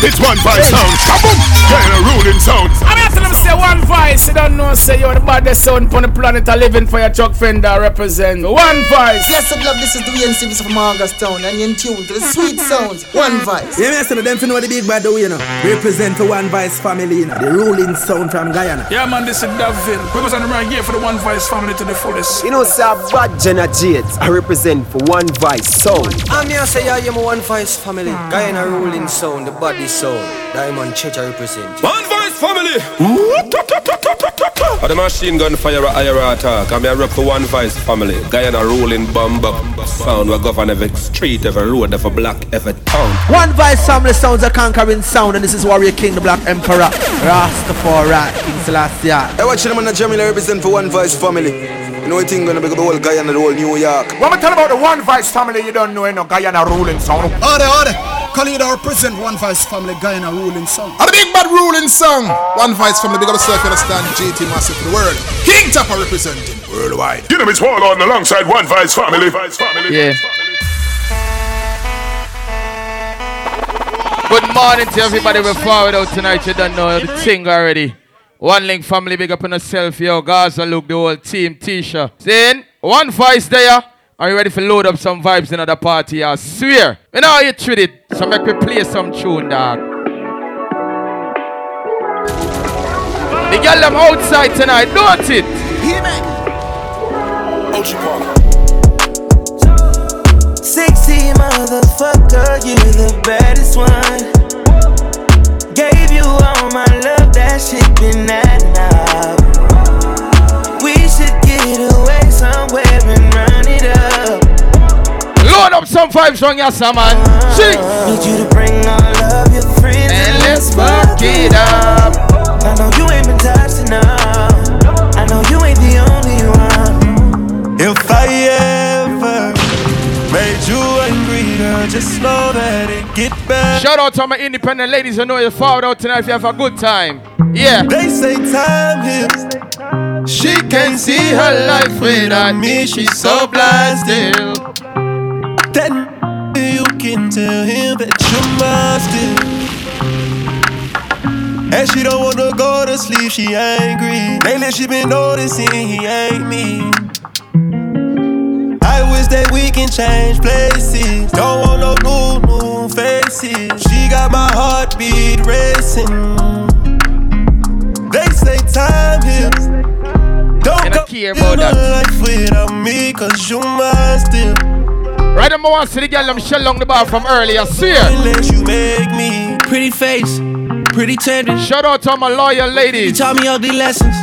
It's one voice sound. Kaboom! Kind of ruling sound. I'm say one voice. You don't know, say you're the baddest sound on the planet. I living for your Chuck Fenda represent. One voice. Yes, Blessed love, this is the Wayne Stevens from Town, and you're in tune to the sweet sounds. One voice. Yeah, me them for know the big bad the way, you know. Represent for one voice family, you know. The ruling sound from Guyana. Yeah, man, this is David. We was on the right here for the one voice family to the fullest. You know, sir, bad Jenna Jades. I represent for one voice sound. I'm here say, yeah, you're my one voice family. Guyana ruling sound, the body sound. Diamond Church I represent. One voice family. the machine gun fire a higher attack. I'm here rep for one vice family. Guyana ruling bomb up sound. We govern every street, every road, every block, every town. One voice family sounds a conquering sound, and this is Warrior King, the Black Emperor. Rastafari, King Selassie. Hey, watch them on the Jamila represent for one vice family. You know what thing gonna be the whole Guyana, the whole New York. What me tell about the one vice family you don't know, you know, Guyana ruling sound. Order, order. Khalid represent One Vice Family Guyana ruling song. And the big bad ruling song. One Voice Family, big up yourself, you understand? GT Massive for the world. King Topper representing worldwide. You him it's all on alongside One Vice Family. Yeah. Good morning to everybody. We're forward out tonight. You don't know the thing already. One link family, big up on yourself, yo. Gaza, look, the whole team, Tisha. Then, one voice there. Are you ready for load up some vibes in other party? I swear. You know how you treat it. So make me play some tune, dog. The girl them outside tonight, don't it? Hear me. Ocean Park. Sexy motherfucker, you the baddest one. Gave you all my love, that shit been that now. We should get away somewhere and run it up. Load up some vibes on your man. Sing. Need you to bring all of your friends And let's fuck it up. I know you ain't been touched enough. I know you ain't the only one. If I ever made you angry, girl, just know that it get better. Shout out to my independent ladies I know you're forward out tonight if you have a good time. Yeah. They say time heals. She can't see her life without me. She's so blind still. Then you can tell him that you must still. And she don't wanna go to sleep, she angry. Lately she been noticing he ain't me. I wish that we can change places. Don't want no new, new faces. She got my heartbeat racing. They say time heals. Care about live that. life without me, cause you mine still. Right number one, see the girl them shell along the bar from earlier. See ya. You make me Pretty face, pretty tender. Shout out to my loyal You taught me ugly lessons.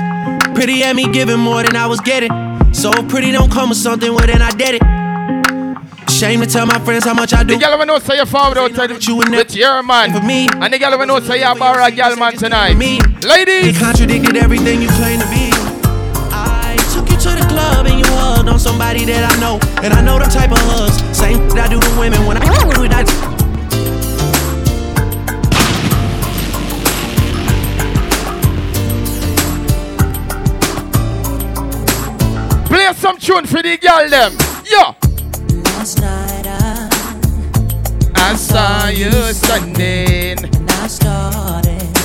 Pretty had me giving more than I was getting. So pretty don't come with something, well then I did it. Shame to tell my friends how much I do. The girl we know say you forward out to You and with your man. For me. And the girl we know say you borrow a girl man tonight. Me. Ladies. It contradicted everything you claim to be. Hugged on somebody that I know. And I know the type of hugs. Same that I do to women when I when I Play some tune for the girl them. Yo. Last night I, I saw you standing. and I started,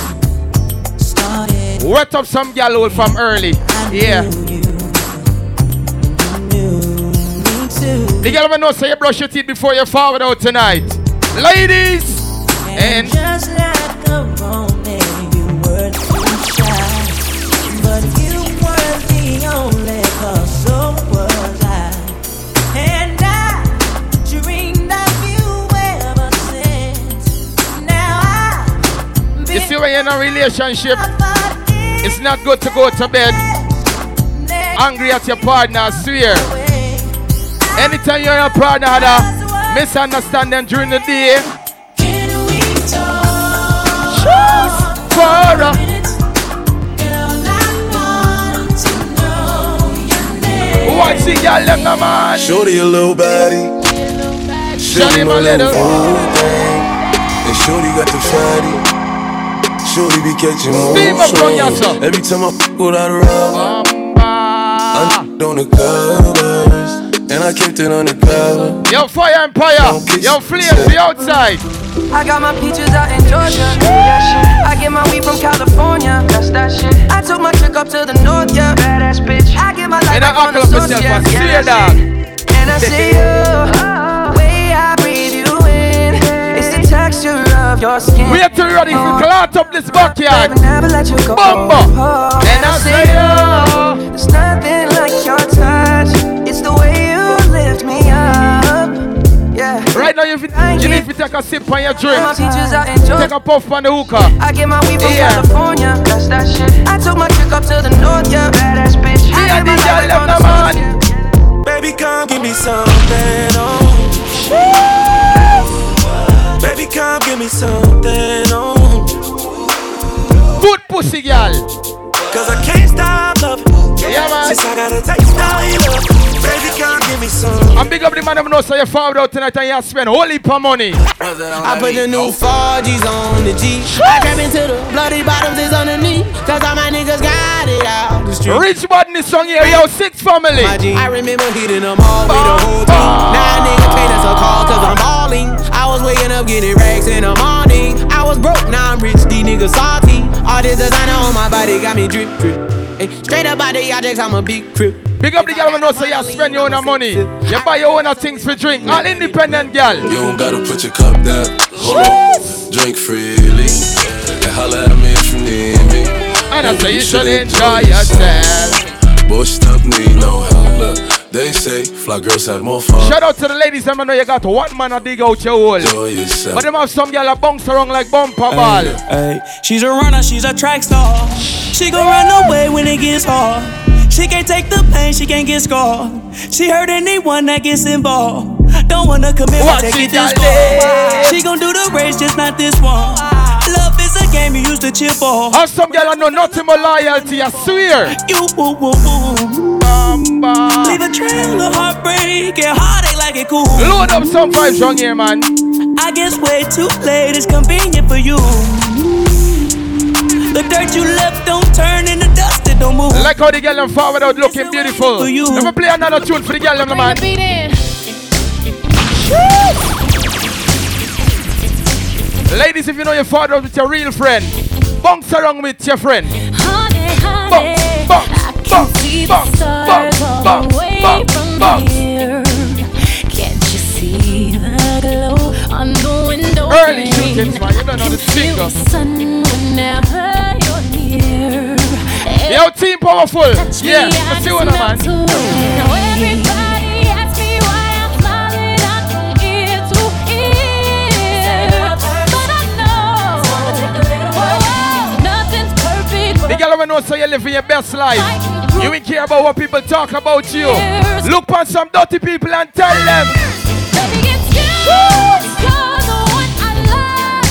started. Wet up some gal hole from early. Yeah. The girl know say you brush your teeth before you forward out tonight. Ladies. And just like a moment, you were too shy. But you weren't the only cause so was I. And I dreamed of you ever since. Now I you see when you're in a relationship, it's not good to go to bed angry at your partner, swear. Anytime you're a partner had a misunderstanding during the day, Can we just for a the girl them no man? Shorty a little body. Shorty my little thing. And Shorty got the fatty. Shorty be catching Steam up on ya, sir. Every time I f without a rub, I'm on the covers. And I kept it on the cover. Yo, Fire Empire. Yo, Flames, the outside. I got my peaches out in Georgia. I get my weed from California. That's that shit. I took my chick up to the north, yeah. Badass bitch. I get my life And I back on the uncle source, myself, yeah. I see yeah, you, that's dog. it. And I see you. Way I breathe you in. It's the texture of your skin. We have to be ready for clout up this backyard. Baby, never let you go. Bumbo. Oh, And I say, oh. There's nothing Right now, you, fit, you need to take a sip on your drink. My teachers out in Georgia. Take a puff on the hookah. I get my weed from Yeah. California. That's that shit. I took my chick up to the north, yeah. Badass bitch. Me I and get my the life girl back on them the the man. yeah. Baby, come give me something, oh. Baby, come give me something, oh. Good pussy, girl. Cause I can't stop loving. Yeah, man. Since I got a taste of your love. Baby, come give me some. I'm big up the man who knows so you forward out tonight and you spend whole heap of money. I put the new 4Gs on the G. I trap into the bloody bottoms is underneath. Cause all my niggas got it out the street. Rich badness song here, yo, six family. My G. I remember hitting them all with the whole team. Now nigga can't a call cause I'm balling. I was waking up getting racks in the morning. I was broke, now I'm rich, these niggas salty. All this designer on my body got me drip drip. Ay, straight up out the objects, I'm a big trip. Big up the girl who knows so you spend your own money. You buy your own things for drink. All independent girl. You don't gotta put your cup down. Hold on. Drink freely. And holla at me if you need me. And I say you should enjoy yourself. Bush up need no help. Look, they say fly girls have more fun. Shout out to the ladies, them I know you got one man to dig out your hole. Enjoy yourself. But them have some girl that bounce around like bumper ball. Hey, she's a runner, she's a track star. She gon' run away when it gets hard. She can't take the pain, she can't get scarred. She hurt anyone that gets involved. Don't wanna commit, Watch but take it, it this darling. far. She gon' do the race, just not this one. Love is a game you used to cheer for. Have some girl that know nothing but loyalty, I swear. You woo woo woo. Leave a trail of heartbreak and heartache like it cool. Load up some vibes wrong here, man. I guess way too late is convenient for you. The dirt you left don't turn into dust, it don't move. Like how the girl them forward out looking beautiful. Let me play another tune for the girl them, man. Ladies, if you know your father with your real friend, bounce around with your friend. Honey, honey, I can see the stars all from here. Can't you see the glow on the window? Early you can feel the sun whenever you're near. Yo, team powerful. Yeah, let's see what I'm man. The girl so you living your best life. You ain't care about what people talk about you. Look on some dirty people and tell them. Baby, it's you. You're the one I love.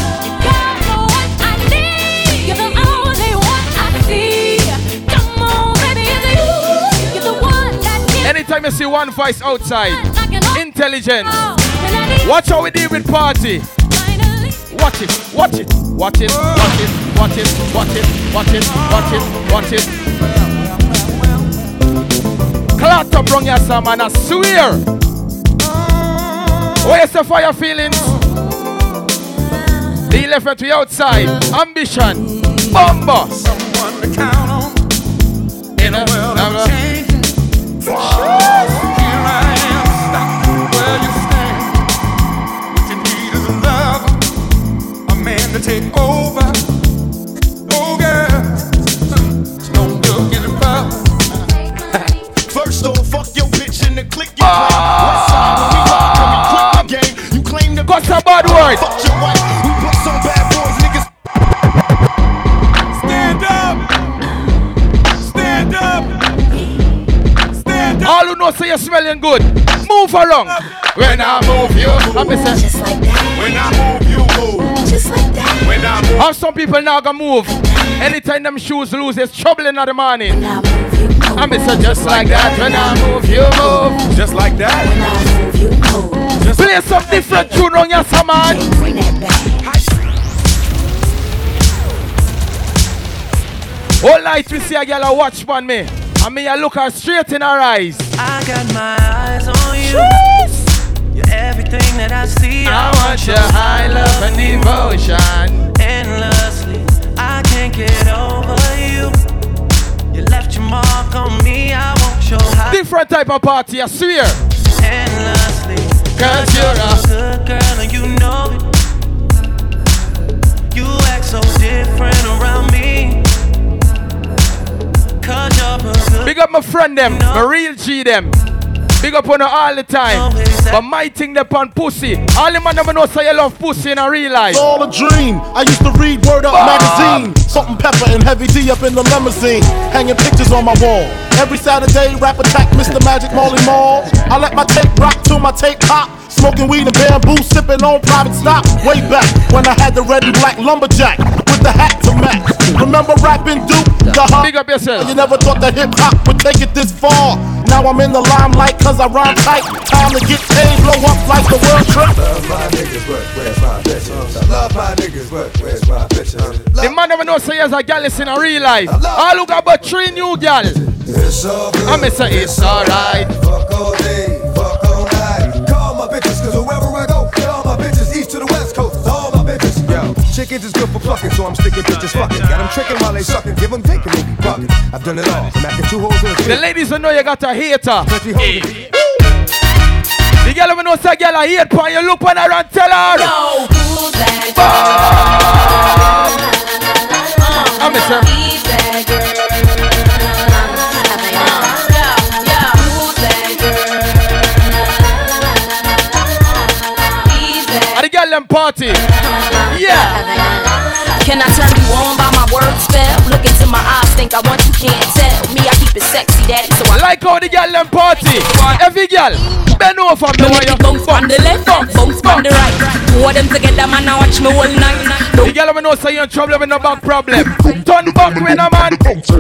You're the one I need. You're the only one I see. Come on, baby, it's you. You're the one that Anytime you see one voice outside, intelligence. Watch how we deal with party. Watch it, watch it, watch it, watch it, watch it, watch it, watch it, watch it, watch it. Clot up wrong your son, man, I swear. Where's the fire feelings? The elephant to outside. Ambition. Bomba. In a world smelling good, move along. When I move you, I'm just like that. When I move, you move. Just like that. When I move. How some people now gonna move? Anytime them shoes lose, it's trouble in the morning. I'm Mr. Just like that. When I move, you move. Just like that. When I move you move. Play some different tune on your man. All night we see a girl a watch man me. I mean, I look her straight in her eyes. I got my eyes on you. You're everything that I see. I want your high love and devotion. Endlessly, I can't get over you. You left your mark on me. I want your high. Different type of party, I swear. Endlessly, Cause you're a good girl and you know it. You act so different around me. Big up my friend them, my real G them. Big up on her all the time. But my thing them on pussy. All the man never know say you love pussy in a real life. It's all a dream. I used to read Word Up Bob. magazine. Salt-N-Pepa and heavy D up in the limousine. Hanging pictures on my wall. Every Saturday, rap attack Mr. Magic Marley Marl. I let my tape rock till my tape pop. Smoking weed and bamboo, sipping on private stock. Way back when I had the red and black lumberjack with the hat to match. Remember rapping Duke? The hot. Big up yourself. You never thought that hip hop would take it this far. Now I'm in the limelight cause I rhyme tight. Time to get paid, blow up like the world trip. Love my niggas, but where's my bitches? Love my niggas, but where's my bitches? The man never know say as a gal is in a real life. All look about three new gal. It's all good. I may say it's alright. Fuck all day, chickens is good for plucking, so I'm sticking bitches fucking. Got them tricking while they sucking, give them bacon, they be bucking. I've done it all, from acting two holes in a The ladies will know you got a hater. Plenty. The girl will know say girl a hate pan. You look on her and tell her. Yo, who's that I miss her. Them party. Yeah. Can I turn you on by my word spell? Look into my eyes, think I want you, can't tell. Me, I keep it sexy, daddy, so I Like how the girl them party. Every girl bend over me while you bounce on the left, bounce on the right. Pour them together, man, I watch me all night. The girl will know say you in trouble with no back problem. Turn back with a man.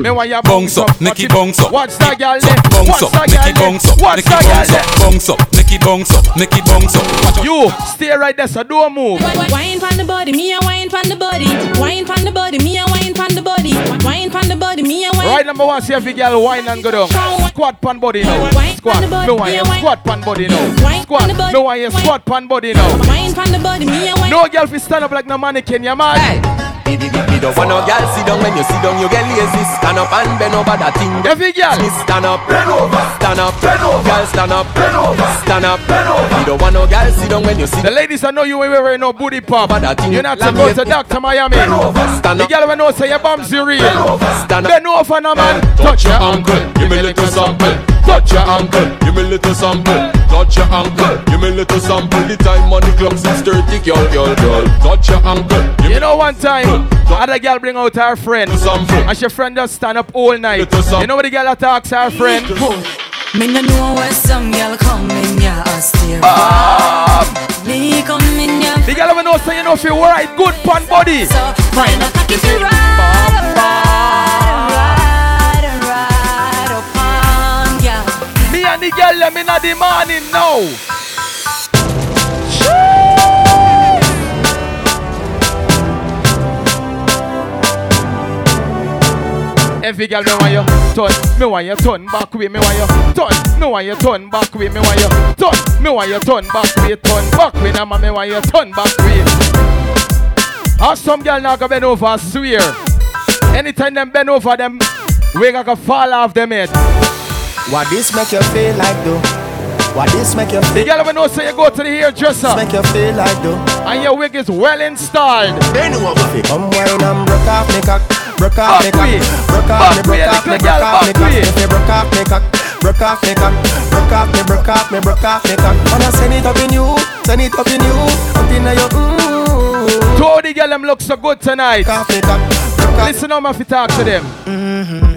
Me want you Bounce up, Nicky bounce up. Watch that girl there. Bounce up, that girl Nicky bounce up, Watch Nicky that girl bounce there. up, bounce up, Nicky bounce up, Nicky bounce up. You stay right there, so don't move. Wine pon the body, me a wine pon the body. Wine pon the body, me a wine pon the body. Wine pon the body, me a wine. Right number one, see every girl wine and go down. Squat pan body now. Squat. No one here. Squat pan body now. Squat. No one here. Squat pan body now. Wine pon the body, me a wine. No girl fi stand up like no mannequin, you man. Me don't want no girl sit down when you sit down you get lazy Stand up and bend over that thing Every girl Stand up, bend over Stand up, bend over Girl stand up, bend over Stand up, bend over Me don't want no girl sit down when you sit The ladies I know you ain't wearing no booty pop. That thing You're not supposed to Dr. Miami. Bend over, stand up. The up. girl will know say your you real. Stand up. Bend over no man. Touch your ankle. Give me a little sample. Touch your ankle. Give me little sample. Touch your ankle. Give me little sample. The time on the clock 6:30, girl, girl, girl. Touch your ankle. Give You know one time, other girl bring out her friend, and she friend just stand up all night. You know what the girl attacks her friend? Me no know where some girl come in ya or stay ah! Me come in ya The girl will know say you know if you right good pan body. So find a cocky to ride, Me and the girl them inna the morning now. Every girl me want you turn, me want you turn back way, me want you turn, me want you turn back way, me want you turn, me want you turn back way, turn back way, now me want you turn back way. How some girl now go bend over, swear. Anytime them bend over them, we gonna fall off them head. What this make you feel like though? What this make you The feel? girl ever know say you go to the hairdresser This Make you feel like though? and your wig is well installed. Bend over. Come wine and broke off me cock, broke off me cock, broke off me, broke off me, broke off me cock. way. If you broke off me cock, broke off me cock, broke off me, broke off me, broke off me cock. Wanna send it up in you, send it up in you, up in your mm. Two the girl them look so good tonight. Listen how I talk to them. Mm-hmm.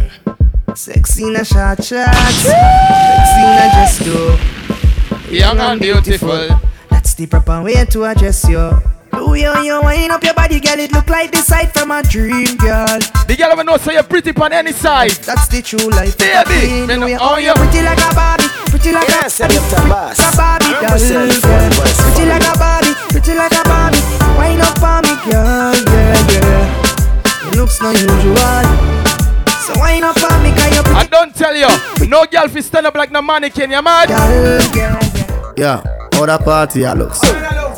Sexy in a short shorts, sexy in a dress too. Young and beautiful. That's the proper way to address you. Do you, you wind up your body, girl? It look like the sight from a dream, girl. The girl ever know say you're pretty on any side. That's the true life. Baby, me me know know oh, you- you're pretty like a Barbie, pretty like a Yes, Selector Bass. Like a Barbie doll, Represent girl. for West Pretty like a Barbie, pretty like a Barbie. Wind up on me, girl, yeah, yeah. Your looks no usual. So wind up on me, cause you're pretty. And don't don't tell you. No girl fi stand up like no mannequin, you mad? Yeah, how that party I looks.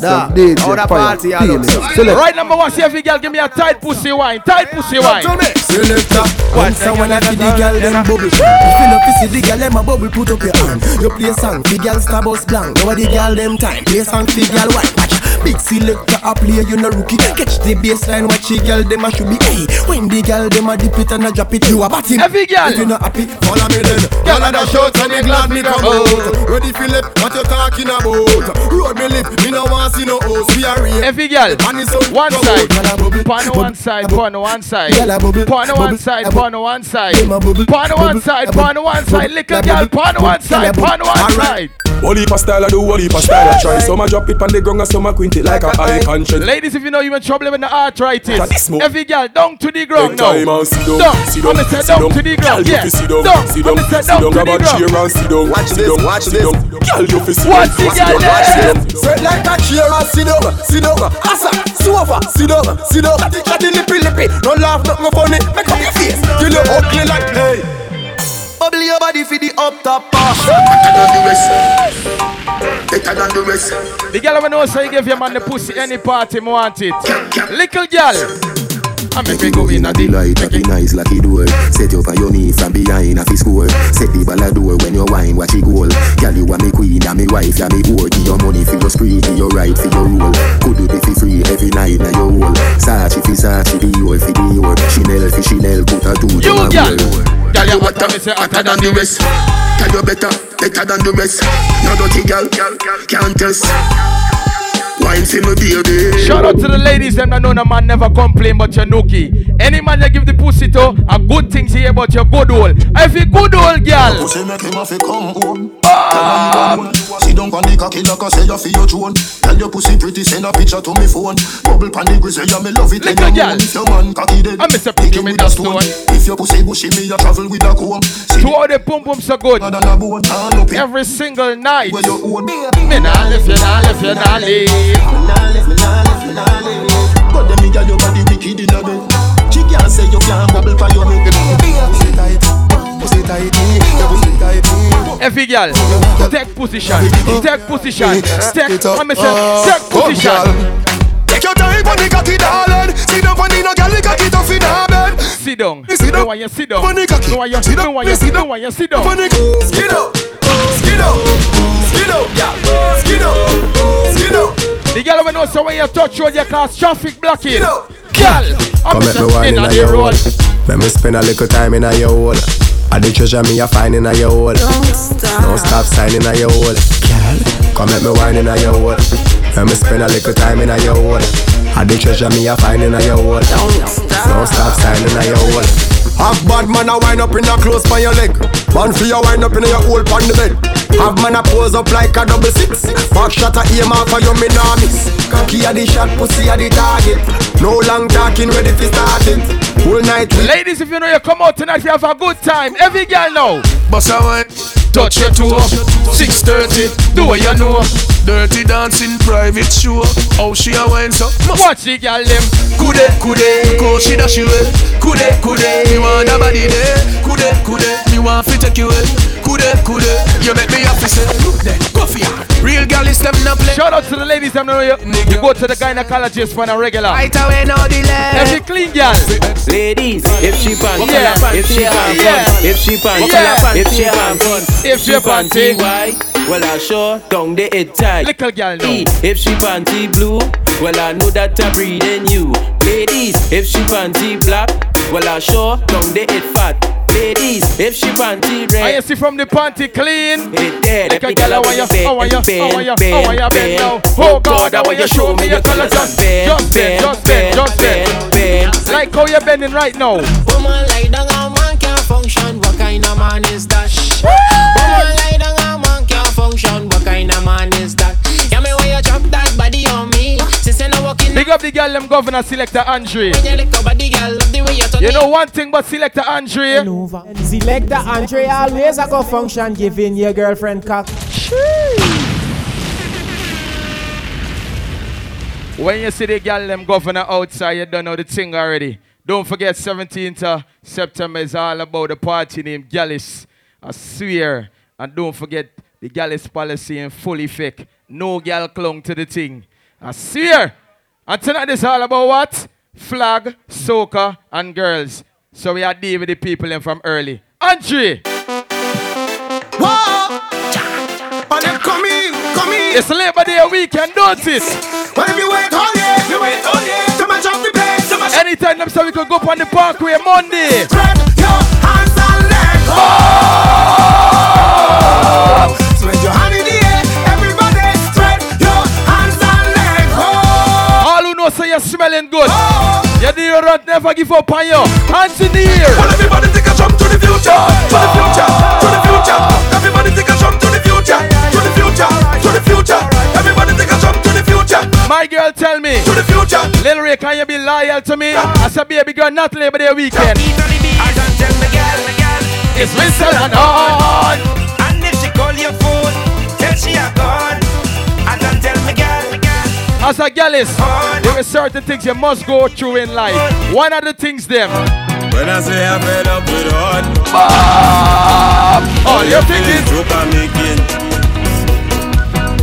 Da, DJ how that party I feel it. Select. Right number one, see every girl give me a tight pussy wine, tight pussy wine. Selector. Once I wanna see the girl them bubble. Feel up to see the girl them a bubble Put up your hand. You play song The girl star bus blank. Now the girl them time Play song the girl white. Watch. Big selector a play You no rookie. Catch the baseline Watch the girl them a should be Hey. When the girl them a dip it and a drop it You a bat him Every girl. If you not happy Follow me then. Girl of the shout and me glad me come out. Oh. Ready Philip, what you talking about? Road me lip, me no want Oh, see no host. We are real. Every girl, And one side, out. pon one side, pon one side, Gyal pon one side, bubble. pon one side, Them pon one side, bubble, pon one side, little girl, pon one side, bubble. pon one side. Whole heap style I do, whole heap of style I try. Some I drop it on the ground and some I quint it like a high conscience. Ladies, if you know you're in trouble with the arthritis, Got every girl down to the ground now. time and sit down, Down. sit down, I'ma say sit down down. to the Girl, ground. you Yeah. fi sit down, Down. sit down, I'ma say sit down down. to the Grab a chair ground. and sit down. Watch sit this, down, watch sit this. down. Girl, you fi sit Watch down, the sit down, girl watch there. them. Sweat like a chair and sit down, sit down. Asa, sofa, sit down, sit down. Chat the lippy lippy. No laugh, nothing funny. Make up your face. You look ugly like hey. Bubble your body for the up top pass. Better than the rest. The girl wanna know so you give your man the pussy any party me want it. Little girl. I make me go in a deal. Light up in eyes like it door. Set you on your knee from behind a fi score. Set the ball a door when you wine, watch it goal. Girl, you are me queen, and me wife, and me whore. Give your money for your spree, give your right for your rule. Could do be fi free every night na your hole. Sachi fi Sachi, Dior fi Dior. Chanel fi Chanel, put a two to my girl. Girl, you What me say hotter than the rest? Tell you better, better than the rest. No dirty girl, can't test. Wine for me baby. Shout out to the ladies, them that know the man never complain but your nookie. Any man you give the pussy to, a good thing to hear about your good old. If you good old girl. Pussy make him have to come home. Ah. Tell her you alone. Sit down pon the cocky like I say you feel your drone. Tell your pussy pretty, send a picture to me phone. Bubble pon the grizzly, yeah me love it. Little when you girl. moan. If your man cocky dead, I miss a pick him with with that a stone. stone. If your pussy bushy, me a travel with a comb. See To all the pum pum so good. than a bone, hand up it. Every single night. Where you own. Me nah live, you nah live, you nah live. Nah me nah live, me nah live. But them me your body wicked in bed. She can't say you can't bubble for your head. Pussy tight, pussy tight, pussy tight. Every girl, take position, take position, take, I say, Oh, take position. Take your time on the cocky, darling. Sit down no girl, the cocky tough in her bed. Sit down. Sit down. Why you sit down. On the cocky. Why you Sit down. why you Sit down. why you sit down. Skid up, skid up, skid up, yeah, skid up, skid up. The girl will know so when you touch road you cause traffic blocking. Girl, I'm Come make me wine in a your hole. Let me spend a little time in a your hole. I the treasure me a find in a your hole. Don't stop signing a your hole. Girl, come make me wine in a your hole. Let me spend a little time in a your hole. I the treasure me a find in a your hole. Don't stop signing a your hole. Have bad man a wind up in a close by your leg. Man for your wind up in your hole on the bed. Have man a pose up like a double six. Back shot a aim off for your me nah miss. Cocky a the shot, pussy a the target. No long talking, ready for start it. Whole night Ladies, if you know you come out tonight, you have a good time. Every girl know. Boss a wine, touch your toe. 6:30, do what you know. Dirty dancing private show. How she a wine so? Must Watch the girl them. Kude kude, go she dash you. Kude kude, me want a body there. Kude kude, me want fi take you away. Kude kude, you make me happy say. Look there, go for ya. Real girl is them not play. Shout out to the ladies, them know you. You go to the gynecologist for a regular. Right away, no delay. Every clean girl. Ladies, if she pants, Yeah. if she have Yeah. fun, if she pants, Yeah. if she have fun, If she panty white, well I sure down the head tight. Little girl know. E, If she panty blue, well I know that I breed in you. Ladies, if she panty black, well I sure down the head fat. Ladies, if she panty I red, you see from the panty clean. it dead. Little girl, how are you? How are you? How are you? How are you? Bend now. Oh, oh God, how are you? Show me your color. Just bend, just bend, just bend, just bend. Like how you bending right now. Woman lie down, a man can't function. What kind of man is that? Woman Big up the girl, them governor selector Andre. you lick up body, girl, love the you turn You it. know one thing about selector Andre. Selector Andre always a go function giving your girlfriend cock. When you see the girl, them governor outside, you don't know the thing already. Don't forget, 17th of September is all about the party named Gallus. I swear. And don't forget the Gallus policy in full effect. No gal clung to the thing. I swear. And tonight is all about what? Flag, soca, and girls. So we are dealing with the people in from early. Andre! Whoa! And them come in, come in. It's Labor Day weekend, don't it? Well, if you wait all year, you wait all year to match up the pace, to match Anytime them say we could go up on the parkway Monday. Spread your hands and let go. Oh! Spread your hand know say you're smelling good. Your deodorant never give up on you. Hands in the air. Well, everybody take a jump to the future, to the future, to the future. Everybody take a jump to the future, to the future, to the future. Everybody take a jump to the future. My girl tell me. To the future. Lil Ray, can you be loyal to me? I said, baby girl, not Labor Day weekend. It's whistle and on. And if she call your phone, tell she a gone. And then tell me, girl, As a gallus, there are certain things you must go through in life. One of the things them. When I say I'm fed up with all All ah, oh, you think is joke I'm making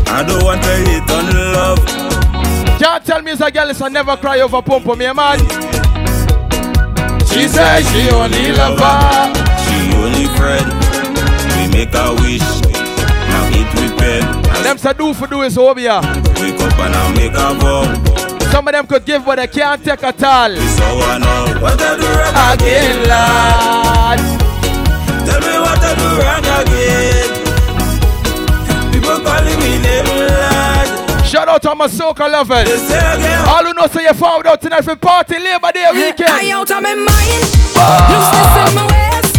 I don't want to hate on love Can't tell me as a gallus I never cry over pump me, man. She says she only love. She only friend We make a wish Now with pen Them say do for do is over here. Wake up and I make a vow Some of them could give, but they can't take at all. So I know what I do wrong Again, lad. Tell me what I do wrong again People calling me name lad Shout out to my soca lovers. All who know say you forward out tonight for party Labor Day weekend. I out of my mind, ah. looseness in my waist.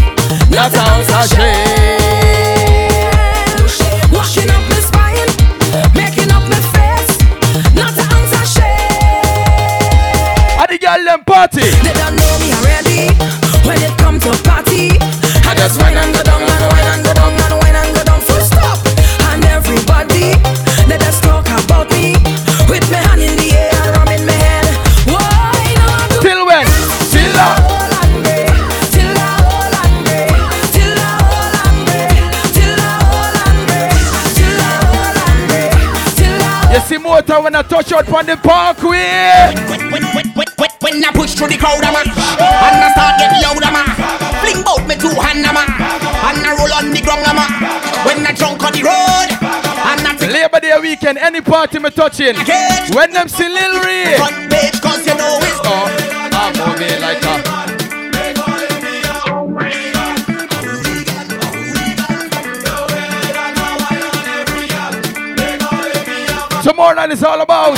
Not out of Washing up And the girl them party. They don't know me already. When it come to party, I just wine and go down and wine and go down and wine and go down. Full stop. And everybody, they just talk about me with my hand in the air, I'm in my head. Why not? Till when? Till now. You see more when I touch out on the parkway. I push through the crowd, I'm a And I start get loud, I'm a Fling bout me two hand, I'm a And I roll on the ground, I'm a When I drunk on the road And I Labor Day weekend, any party me touching. When them see Lil Ray. front page Cause you know it's Oh, I'm moving like a. Tomorrow night is all about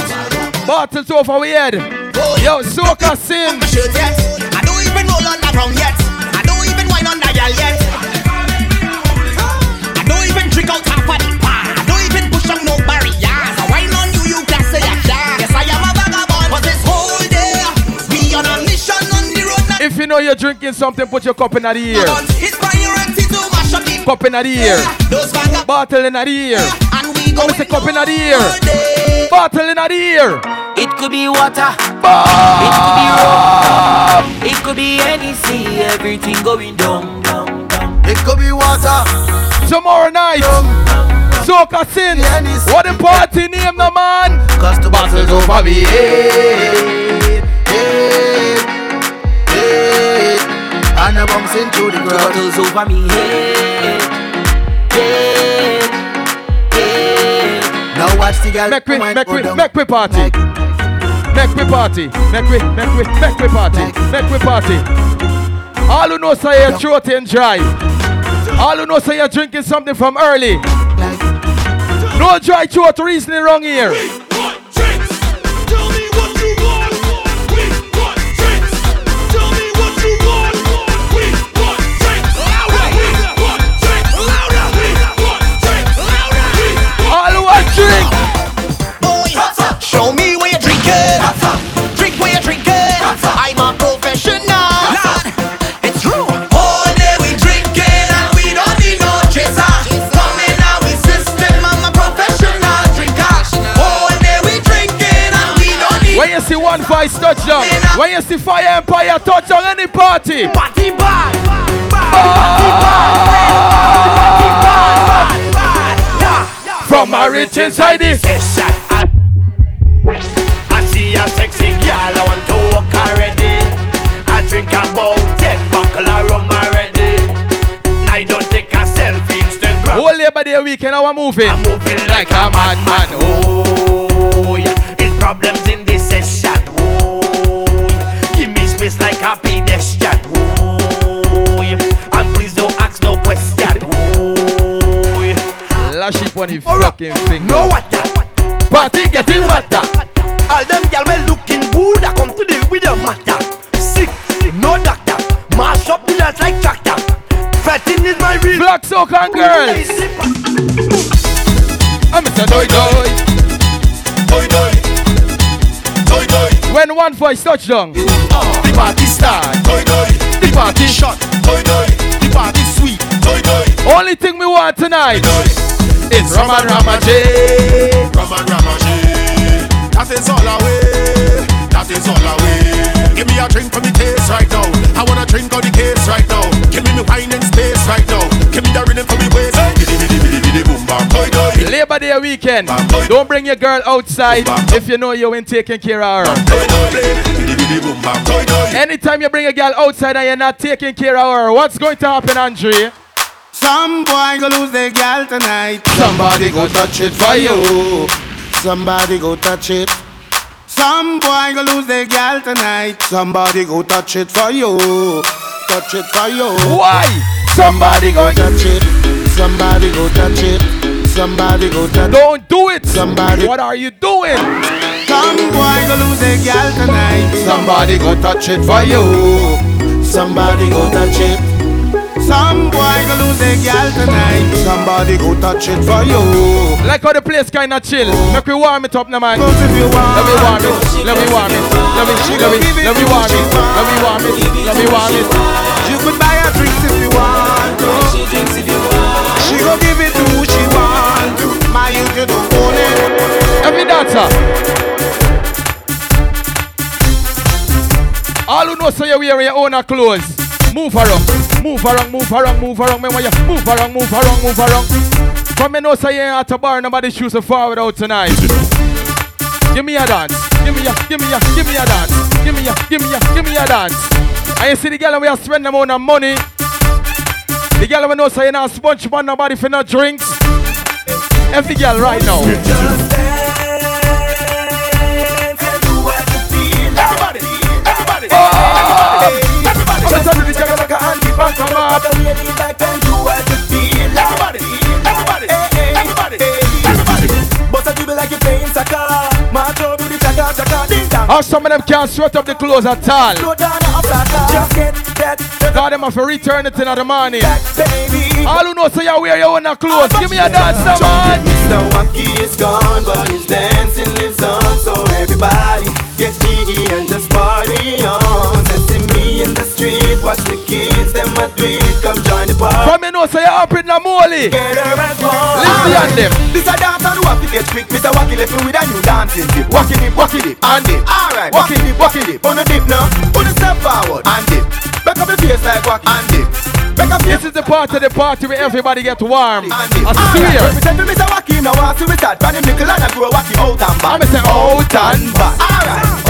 bottles over we head. Yo, shirt yet I don't even roll on the ground yet I don't even wine on the girl yet I don't even drink out half of the bar I don't even push on no barriers I wine on you, you can say I can Yes, I am a vagabond But this whole day We on a mission on the road If you know you're drinking something, put your cup in the ear. It's priority to mash up the Cup in the ear. Bottle in the ear. And we say cup in the ear. Bottle in the ear. It could be water. It could be rum. It could be any sea. Everything going down, down, down. It could be water. Tomorrow night. Soca sin. What the party name, no man? Cause the bottles over me. Hey, hey, hey. And I'm bouncing through the ground. Bottles over me head. Head. Head. Now watch the girl. Make we, make go we, make we party. Make we party. Make we, make we, make we party. Make we party. All who know say your throat ain't dry. All who know say you're drinking something from early. No dry throat reasoning wrong here. Rich inside it. I see a sexy girl, I want to walk already. I drink about ten buckle of rum already. I don't take a selfie Instagram. Whole Labor Day weekend, how I'm moving. I'm moving girls. I'm Mr. Doi Doi. Doi Doi. Doi Doi. When one voice touch down. The party start. Doi Doi. The party shot. Doi Doi. The party sweet. Doi Doi. Only thing we want tonight is Ram and Ramaje. Raman Ramaje. That is all away. That is all away. Give me a drink for me taste right now. I wanna drink out the case right now. Give me me wine in space right now. Give me the rhythm for me Day weekend. Don't bring your girl outside if you know you ain't taking care of her. Anytime you bring a girl outside and you're not taking care of her, what's going to happen, Andre? Some boy go lose their girl tonight. Somebody go touch it for you. Somebody go touch it. Some boy go lose their girl tonight. Somebody go touch it for you. Touch it for you. Why? Somebody go touch it. Somebody go touch it. Somebody go it. Don't do it. Somebody. What are you doing? Some boy go lose a gal tonight. Somebody go touch it for you. Somebody go touch it. Some boy go lose a gal tonight. Somebody go touch it for you. Like how the place kinda chill. Make we warm it up now, man. Cause if you want, Let me warm it. Let me warm it. Let me let me let me warm it. Let me warm it. Let me warm it. You could buy her drinks if you want. She drinks if you want. She go give it you to it. Every dancer. All who know so you wear your own clothes. Move around, move around, move around, move around. Me want you move around, move around, move around. From me know so you ain't at a bar, nobody shoes so forward out tonight. Give me a dance, give me a, give me a, give me a dance, give me a, give me a, give me a dance. And you see the girl we are spending amount of money. The girl we know so you not sponge on nobody for no drinks. Every girl right now. Everybody, everybody, everybody. Let's do the jagga jagga and the back come up. How some of them can't sweat up the clothes at all. Slow down a flatter. Just get that. God, them have to return it in the morning. All who know say you wear your own clothes. Give me a dance now, man. Mr. Wacky is gone, but his dancing lives on. So everybody get jiggy and just party on. Come join the party. From me know say you're up in the molly. Together as one. Listen on them. This a dance on the wacky get quick. Mr. Wacky left me with a new dancing dip. Wacky dip, wacky dip, and dip. Alright, wacky dip, wacky dip. On the dip now, put a step forward and dip. Back up the face like wacky and dip. This is the part of the party where everybody get warm. I swear. represent Mr. Wacky now. Want to start Brand nickel and I grow wacky out and back. I'ma say out and back. Alright,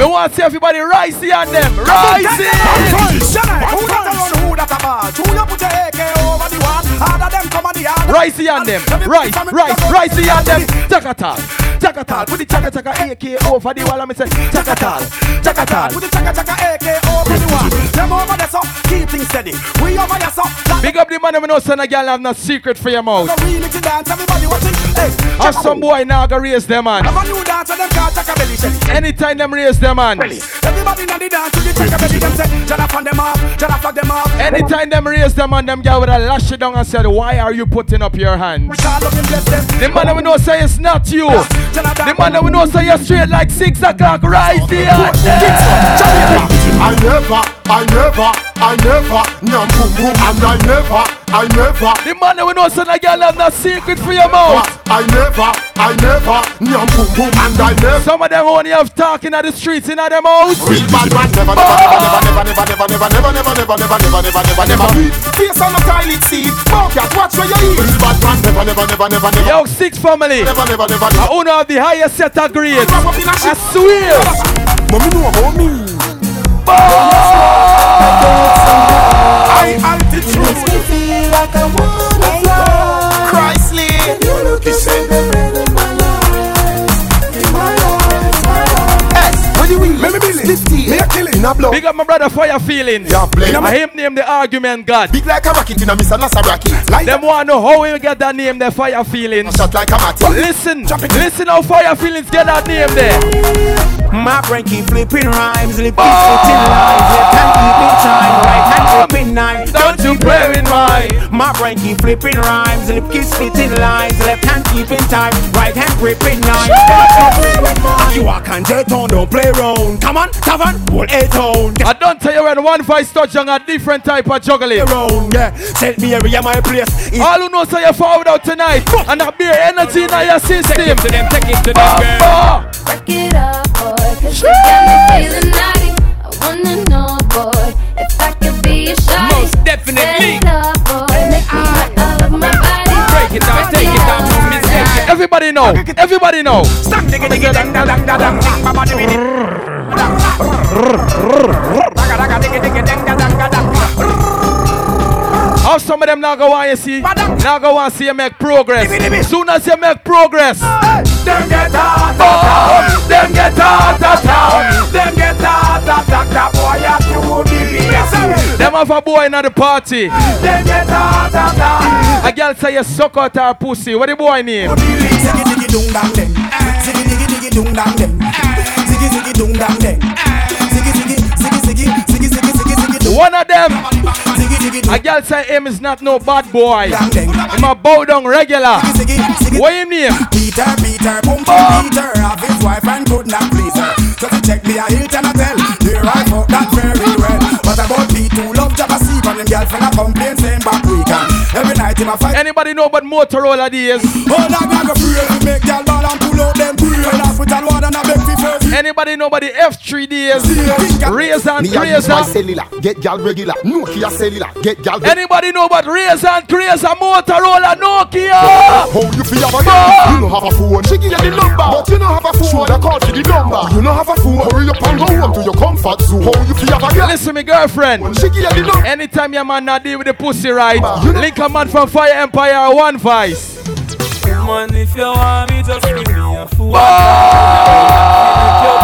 Me want to see everybody rising on them. Who Rising. that alone? Who that a ball? Who you put your AK over the wall? Harder them come on the yard. Rising on them. Rise, rise, rising on them. Chakatal. Put the chaka chaka AK over the wall. I'm say Chakatal. Chakatal. Put the chaka chaka AK over the wall. Them over there so keep things steady. We over here so. Big up the man, we know son a girl have no secret for your mouth. no really to dance. Everybody watching. Hey, Have some boy now go raise them man. Have a new dance and them call chaka belly shelly. Anytime them raise them man. Everybody in the dance to the chaka belly. Them say, Jana fan them off, Jana flag them off. Anytime them raise them man, them girl would have lash it down and said, Why are you putting up your hands? God love him, bless them. The man we know say it's not you. The man that we know say you're straight like six o'clock right there. I never, I never, I never, nyam boom boom, and I never, I never. The man that we know son a girl have no secret for your mouth. I never, I never, nyam boom boom, and I never. Some of them only have talking at the streets in their mouth. Real bad man never, never, never, never, never, never, never, never, never, never, never, never, never, never, never. Face on the toilet seat, cat, watch where you eat. Real bad man never, never, never, never, never. Yo, six family. Never, never, never, I never. own have the highest set of grades. I swear. Mommy know about me ball. I don't truth. Me feel like I want. 50. Me a kill a blow. Big up my brother for your feelings. Yeah, blame. I him name the argument God. Big like a rocket in a miss and a rocket. Like them want to know how we get that name there for your feelings. Shot like a matty. Listen, listen how for your feelings get that name there. My brain keep flipping rhymes, oh! flipping oh. lines, left hand keeping time, right hand flipping nine. Don't you play with mine. My brain keep flipping rhymes, lip keep splitting lines, left hand keeping time, right hand gripping nine. Don't you play with mine. You are can't don't play round. Come on tavern, hold eight on. I don't tell you when one voice touch on a different type of juggling. Around, yeah. Set me area, my place. It's All who know say you forward out tonight and that beer energy in your system. Take it to them, take it to them, girl. Break it up, boy, cause you got me feeling naughty. I wanna know, boy, if I could be a shot. Most definitely. Set it up, boy, make me hot all of my body. Break it down, take it down, move me step. Everybody know. Everybody know. Stop, digga, digga, dang, dang, dang, dang, dang, dang, ba, ba, di, bi, di. Daga, daga, digga, digga, dang, dang, dang, dang. How some of them now go want you see? Now go want see you make progress. Soon as you make progress, Them get out of town. Them get out of town. Them get out of town. Boy have to believe. them have a boy in the party. Them get out of town. A girl say you suck out her pussy. What the boy name? Ziggy diggy dung dang dang. Ziggy diggy diggy dung dang dang. Ziggy ziggy dung dang dang. Ziggy ziggy ziggy ziggy ziggy ziggy ziggy ziggy. One of them. Ziggy A girl say him is not no bad boy. Him a bow down regular. ziggy ziggy. What him name? Peter, Peter, pumpkin oh. Peter Have his wife and could not please her So to check me a hit and a tell Here I fuck that very well But about P2 love Jabba sleep And him girlfriend a complain saying back Every night him a fight Anybody know about Motorola days? Oh dog I go free If make girl ball and pull out them free And hospital water and a beg fi first Anybody know about the F3 days? Razor and Me a use my Razor. cellular, get gal regular. Nokia cellular, get gal. Anybody know about Razor and Razor, Motorola, Nokia? How you feel have a girl? You don't have a phone. She give you the number, but you don't have a phone. Shoulda call for the number. You don't have a phone. Hurry up and go home to your comfort zone. How you feel have a girl? Listen, me girlfriend. When she give you the number. Anytime your man not deal with the pussy right, link man from Fire Empire One Vice. Man, if you want me, just give me a fool. Make you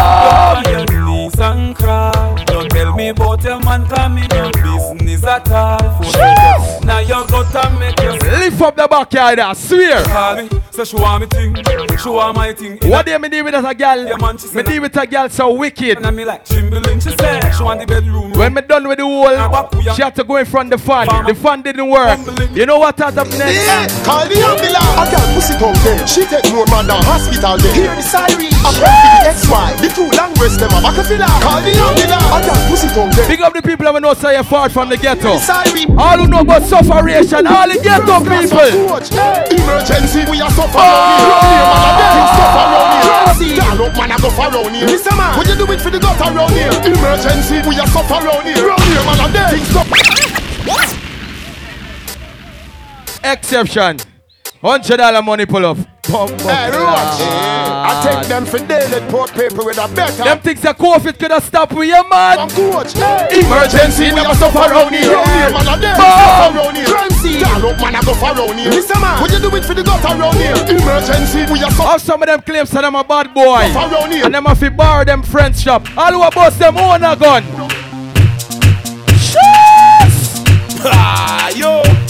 on your knees and cry. Don't tell me about your man, coming business at all. Now you to make your Lift up the backyard, I swear. Call me, say she want me thing, she want my thing. What do me deal with as a girl? Me deal with a girl so wicked. And me like Timberland, she said she want the bedroom. When me done with the whole, she had to go in front of the fan. The fan didn't work. You know what happened Yeah, next? call the ambulance. A girl pussy tongue there. She take more man than hospital there. Hear the siren. A friend for the XY. The two long breasts them a back of filler. Call the ambulance. A girl pussy tongue there. Big up the people who know say you're far from the ghetto. Siren. All who know about sufferation, all the ghetto people. Emergency, we are suffer round here. Round here, man, a dead suffer round here. Man, I you do it for the gutter round here? Emergency, we are suffer round here. Here, man, dead things stop. Exception. Hundred dollar money pull up. Hey, watch. I take them for daily port paper with a better. Them things that COVID could have stopped with your man. coach. Emergency, never suffer round here. Here, man, a dead Boom. suffer round here. Frenzy. Dial up, man, I go for round here. Mr. Man, what you do it for the gutter round here? Emergency, we are suffer How some of them claim say them a bad boy. And them have to borrow them friends shop. All who bust them own a gun. Ah, yo.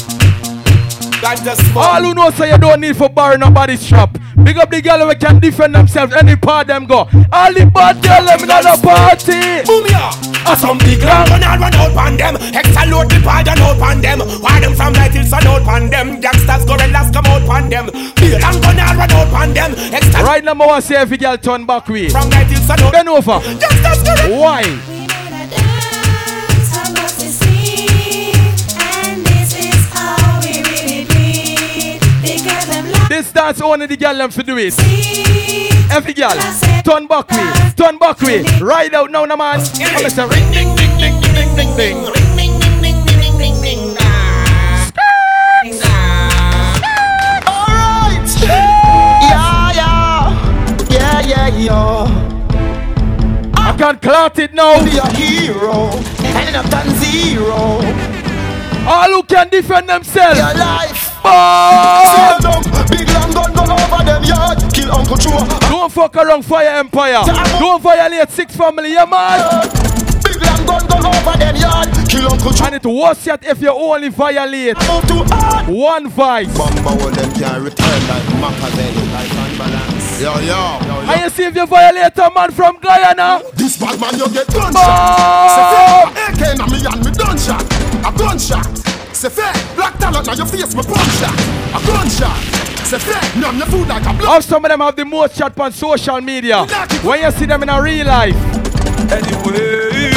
Smoke. All who know say you don't need for borrow nobody's shop. Big up the girl who can defend themselves any part them go. All the bad girl them in the party. Boom ya! A ah, some big long and run out pan them. Extra load the pad and out pan them. Why them from night hills and out pan them. Gangsters gorillas come out pan them. Big long gun and run out pan them. Extra Right now, I want to see every girl turn back way. from night hills and out. Bend over. Gangsters gorillas. Why? Dance, only the girl them for do it. Every girl, turn back way, turn back way, ride out now, no man. I'm say ring, ding, ding, ding, ding, ding, ding. Alright. Yeah, yeah. Yeah, yeah, yeah. I can't clot it now. Be a hero. And enough than zero. All who can defend themselves. Your life. Boom! Kill Uncle Chua. Don't fuck around Fire Empire. Don't violate Six Family, yeah man. Big long gun go over them yard. Kill Uncle Chua. And it worse yet if you only violate one vice. Bamba all them can return like Machiavelli, like unbalance. Yo, yo, yo, yo. And you see if you violate a man from Guyana. This bad man you get gunshot. Boom! Say AK na me and me gunshot. A gunshot. Say fair, black talent now your face me punch that. A gunshot. Say fair, numb your food like a blood. How some of them have the most chat on social media. When you see them in a real life. Anyway.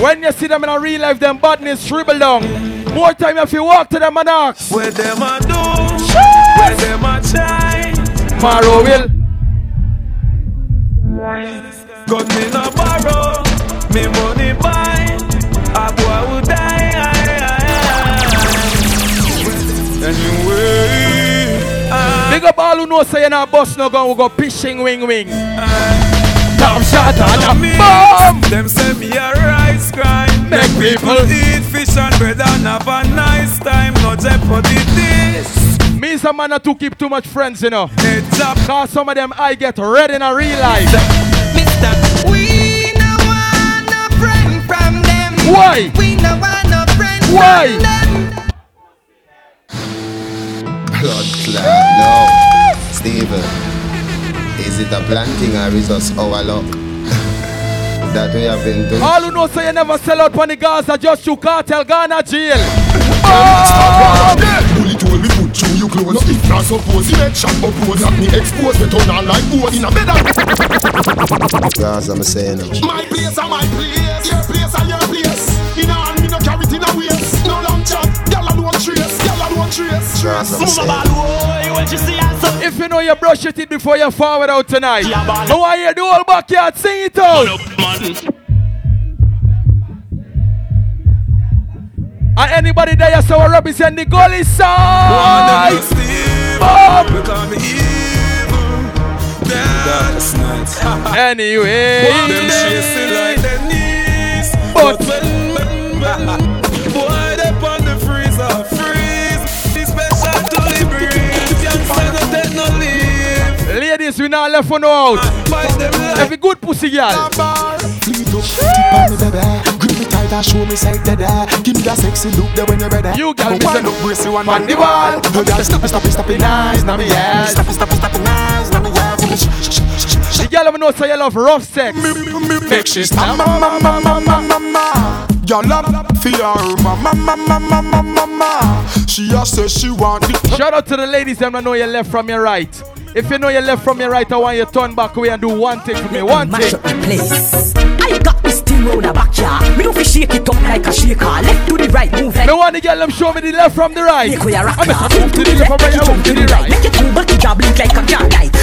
When you see them in a real life, them badness dribble down. More time if you walk to them and ask. Where them a do? Where them a try? Maro will. Gun me no borrow, me money buy. A boy will die. All who know say you're not boss no gun, we go fishing wing wing. Damn shot and a bomb. Them say me a rice crime. Make people eat fish and bread and have a nice time. No jeopardy this. Me some man not to keep too much friends, you know. Heads up. Cause some of them I get red in a real life. Mister, we no want no friend from them. Why? We no want no friend Why? from them. Blood clot, no. Steven, is it a planting or is us our luck? that we have been doing. All who know say you never sell out on the Gaza just you cartel Ghana jail. Oh! Bully told me put through you clothes. No, if not suppose you make shot oppose. That me expose me turn on like board in a bed. Guys, I'm saying it. My place are my place. Your place are your place. In a hand me no carry it in a waist. No long chat. See us. If you know you brush it in before you forward out tonight. No, I hear the whole backyard sing it out. And anybody there you saw represent the gully side. Boom. Because me evil. Darkest nights. Anyway. Them chasing like their knees. But we not left for no out. Fight them like Every good pussy girl. Fleet up, tip on me baby. Grip me tight and show me side dead. Give me that sexy look there when you're ready. You girl, Go me say- up, brace one on the wall. No girl, stop it, stop it, stop it, nice, now me yes. Stop it, stop it, stop it, nice, now me yes. The girl ever know say you love rough sex. Make she stop, mama, mama, mama, mama. Your love for your mama, mama, mama, mama. She just says she want it. Shout out to the ladies them that know you left from your right. If you know you left from your right, I want you to turn back away and do one thing for me. One thing. the place. I got this thing round the backyard. Me don't fi shake it up like a shaker. Left to the right, move like. Me want the girl them show me the left from the right. We a I'm yard. move to the left from right, move to the right. Make your two body job blink like a car light.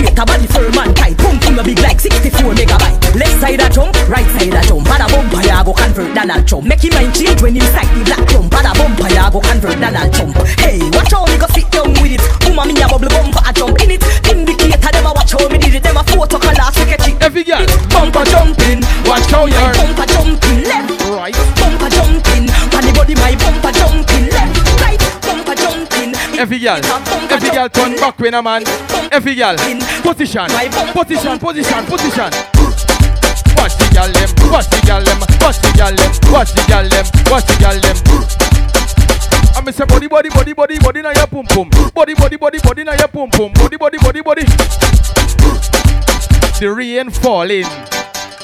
Indicator body firm and tight. Pump in a big like 64 megabyte. Left side a jump, right side a jump. Bada bumper ya go convert Donald Trump. Make him mind change when sight the black clump. Bada bumper ya go convert Donald Trump. Hey, watch how me go sit down with it. Woman me a bubble bumper a jump in it. Indicator them a watch how me did it. Them a photo color sketch it. Every girl. Bumper jumping. Watch how you're. Bumper jumping left, right. Bumper jumping. The body my bumper Every girl, every girl turn back when a man. Every girl, position, position, position, position. Watch the girl them, watch the girl them, watch the girl them, watch the girl them, watch the girl them. I me say body, body, body, body, body na your pum pum. Body, body, body, body na your pum pum. Body, body, body, body. The rain falling,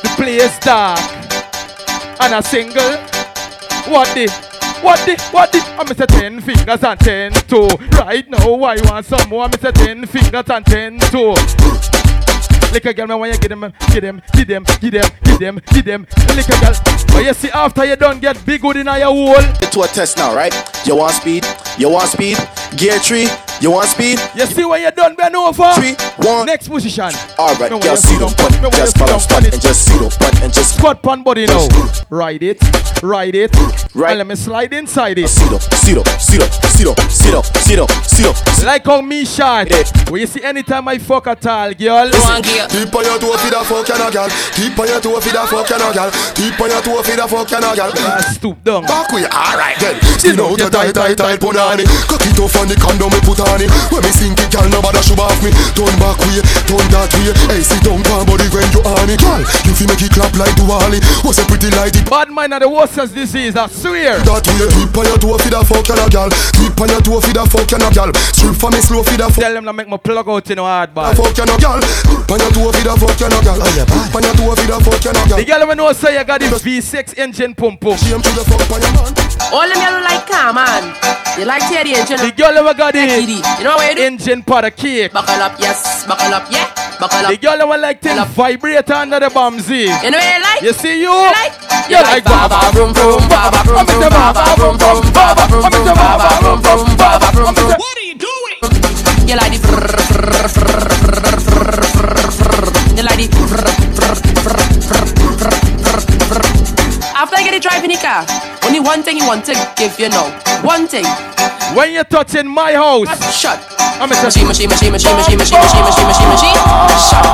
the place dark, and a single. What the? What the? What the? I miss a ten fingers and ten toe. Right now, I want some more. I miss a ten fingers and ten toe. A girl, man, when you get them, get them, get them, get them, get them, get them. A girl. But you see, after you done get big good in your hole. to a test now, right? You want speed? You want speed? Gear 3, You want speed? You see when you're done, bend over. Three, one. Next position. Alright, No, girl, when sit you up, sit put, down, no, when you just sit follow down, spot and just sit up, put and just Squat pan body now. Ride it, ride it. Right. And let me slide inside it. Sit up, sit up, sit up, sit up, sit up, sit up, sit up. Like how me shot. When you see anytime I fuck a tall girl. Keep on your toe for the fuck you no gal. Keep on your toe for the fuck you no gal. Keep on your toe for the fuck you no gal. Stoop down. Back way, alright then. Skin out your tight, tight, tight punani. Cock it off on the condom me put on it. When me sink it, gal nobody should off me. Turn back way, turn that way. Hey, sit down, calm body when you on it. Gal, you feel make it clap like Duali. Was a pretty light it. Bad mind of the worstest disease, I swear. That way, keep on your toe for the fuck you no gal. Keep on your toe for the fuck you no gal. Strip for me slow for the fuck. Tell them to make my plug out in the hard bar. Fuck you no gal. Keep on your toe for the fuck you no gal. Oh, keep on your toe for the fuck you no gal. The girl when know say you got this V6 engine pump pump. Shame to the fuck on your man. All them yellow like car, man. You like Teddy engine? The girl ever got it. You know what you do? Engine pot of cake. Buckle up, yes. Buckle up, yeah. Buckle up. The girl ever like thing vibrate under the bombsy. Eh? You know what you like? You see you? You like? You like baba vroom vroom baba vroom vroom baba vroom vroom baba vroom vroom baba vroom vroom baba vroom vroom. What are you doing? You like the. You like the After I get it driving the car, only one thing you want to give you now. One thing. When you're touching my house, shut. I'm a Machine, machine, machine, machine, machine, machine, machine, machine, machine, machine. Shut.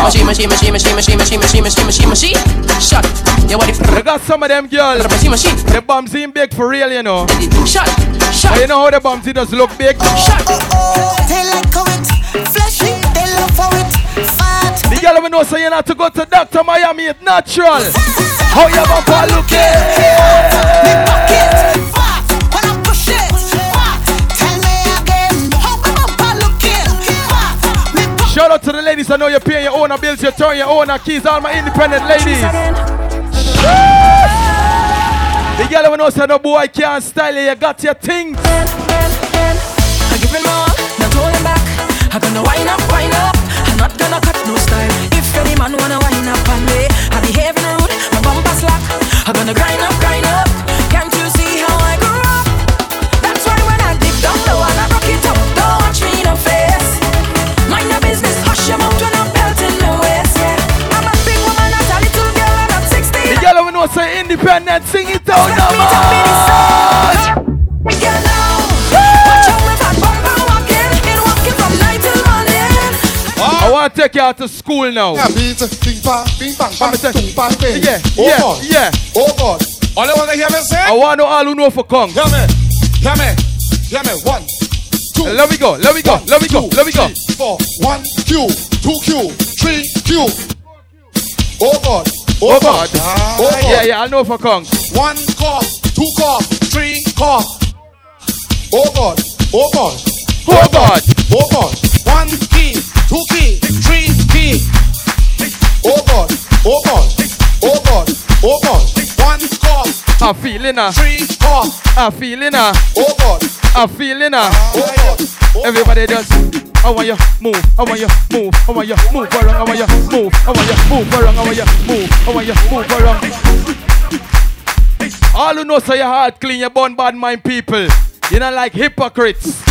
Machine, machine, machine, machine, machine, machine, machine, machine, machine, machine. Shut. You want it? You got some of them girls. Machine, machine. The bombsy in big for real, you know. Shut. Shut. But you know how the bombsy does look big. Shut. They like how it fleshy, they love how it fat. The girl we know say you not to go to Dr. Miami, it's natural. How you bumper looking? When I push it, tell me again how my bumper looking. Shout out to the ladies. I know you're paying your own bills, you turn your own keys. All my independent ladies. The girl we know say no boy can't style you. You got your things. I give it more, not holding back. I'm gonna wind up, no style. If any man wanna wind up on me, I behave rude, my bumper slack. I'm gonna grind up, grind up. Can't you see how I grew up? That's why when I dip down low and I rock it up, don't watch me in the face. Mind your business, hush your mouth when I'm belting the waist. Yeah, I'm a big woman, not a little girl, and I'm 16. The girl we was say independent, sing it out now, man. Take you out to school now. Yeah, beat, bing bang, bing bang, bang, boom, bang, bang. Yeah, oh yeah, God. yeah. Oh God. All you wanna hear me say? I want to all who know for Kong. Hear me, hear me, hear me. One, two. Let me go, let me go, let me go, let me go. three, four. One Q, two Q, three Q. Oh God. Oh God. Oh God. Ah, yeah, yeah, I know for Kong. One cough, two cough, three cough. Oh God. Oh God. Oh God. Oh God. One key, two key, three key. Oh God. Oh God. Oh God. Oh God. One cough, I'm feeling her. three cough. I'm feeling ah. her. Oh God. I'm feeling her. Oh God. Everybody does. I want you move. I want you move. I want you move around. I want you move. I want you move around. I want you move. I want you move around. All who know say your heart clean, you born bad mind people. You not like hypocrites.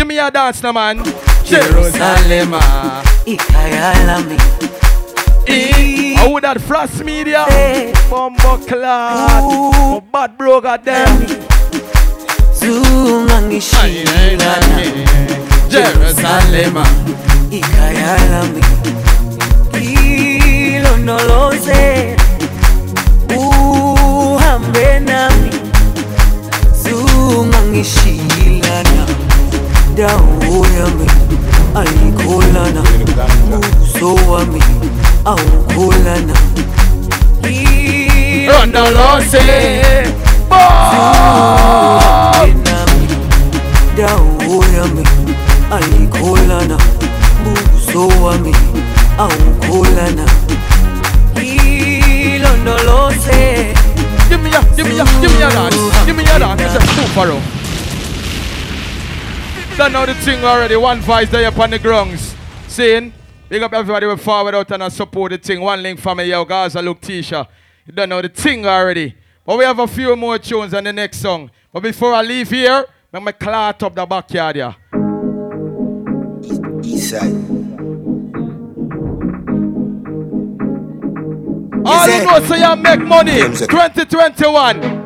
Give me a dance now, man. Jerusalem, ah. Ikayalami. I would have flash media, hey. bumbo clock, bad broker them. Jerusalem, ah. Ikayalami, Kilo noloze, uhambe nami, zungangishiya ndauya mi aikolana uso wa mi. Aukolana londolose nami ndauya mi. Aikolana uso wa mi. Aukolana Give me a, give me a, give me a give me a a. Done know the thing already. One voice there upon the grounds. Saying, big up everybody we forward out and I support the thing. One link family, yo, Gaza look Tisha. You don't know the thing already. But we have a few more tunes on the next song. But before I leave here, let me clot up the backyard here. East side. All you know so you make money. Uh, 2021.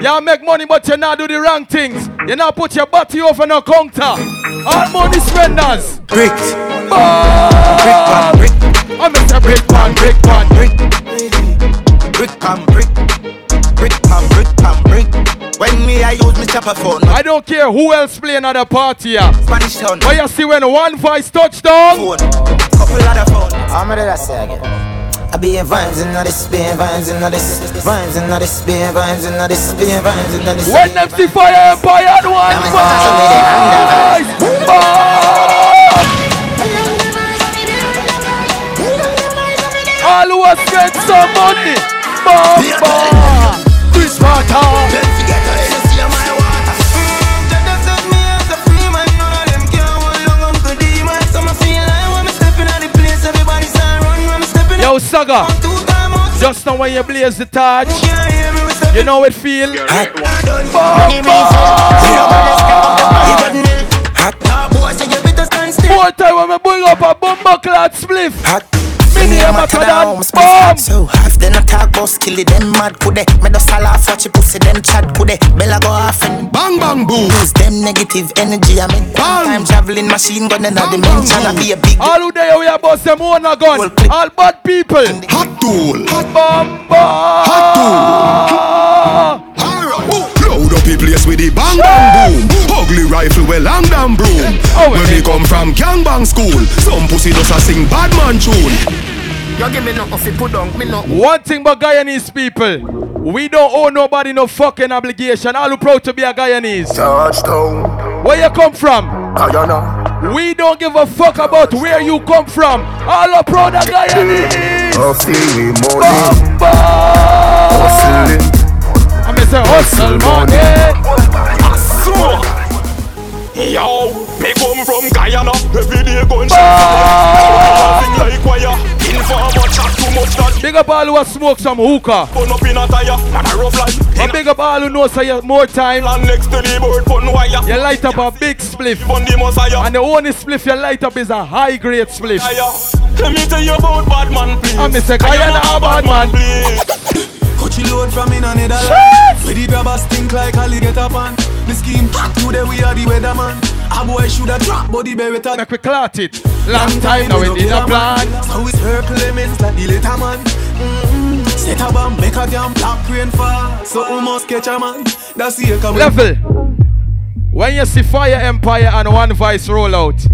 You make money, but you not do the wrong things. You not put your body over no counter. All money spenders. Bricks. Brick pan brick. I'm Mr. Brick pan brick pan brick. Brick pan brick. Brick pan brick pan brick. When me I use me chopper phone. I don't care who else playing at the party. Yeah. Spanish town. But you see when one voice touchdown. Phone. Couple other phone. How many did I say again? I be in vines in this, be in vines in this, vines in this, be in vines in this, be in vines in this. When them see fire empire and one voice. All who have spent some money. Bomba. Chris Carter. Yo, Saga. Just now when you blaze the torch, you know it feel. Hot. More time when we bring up a bomber clad spliff. Me name a Kadan Bomb. So half then attack boss kill it them mad kude. Me do sala off watch pussy them chat kude. Bella go off and bang bang boom. Use them negative energy. I mean time traveling machine gun in a dimension. I be a big. All who there we are boss them own a gun. All bad people. Hot tool. Hot Bomba. Hot tool. Load up the place with the bang bang boom. Ugly rifle with long damn broom. Oh, when we come from gang bang school, some pussy does a sing bad man tune. You give me nothing fi put down, me no. One thing about Guyanese people, we don't owe nobody no fucking obligation. All who proud to be a Guyanese. Touchdown. Where you come from? Guyana. We don't give a fuck about where you come from. All are proud of Guyanese. Hustling Bomba. Hustling. I'm say hustle money. Yo, me come from Guyana, every day gunshot fire. like wire, informer chat too much that Big up all who have smoked some hookah. Burn up in a tire, and a rough life. And big up all who know say you more time. Land next to the board, pun wire. You light up a big spliff. Burn the messiah. And the only spliff you light up is a high grade spliff. Let me tell you about bad man, please. I'm Mr. Guyana a bad man. Coachy load from in a Netherlands. Where the grabbers stink like alligator pan. The scheme hot today we are the weatherman. A boy shoulda drop but the beretta Make we clot it. Long time now we did a plan. So we circle elements like the later man. Mm-hmm. Set a bomb make a damn black rain fall. So we must catch a man? That's the come Level. When you see Fire Empire and One Voice roll out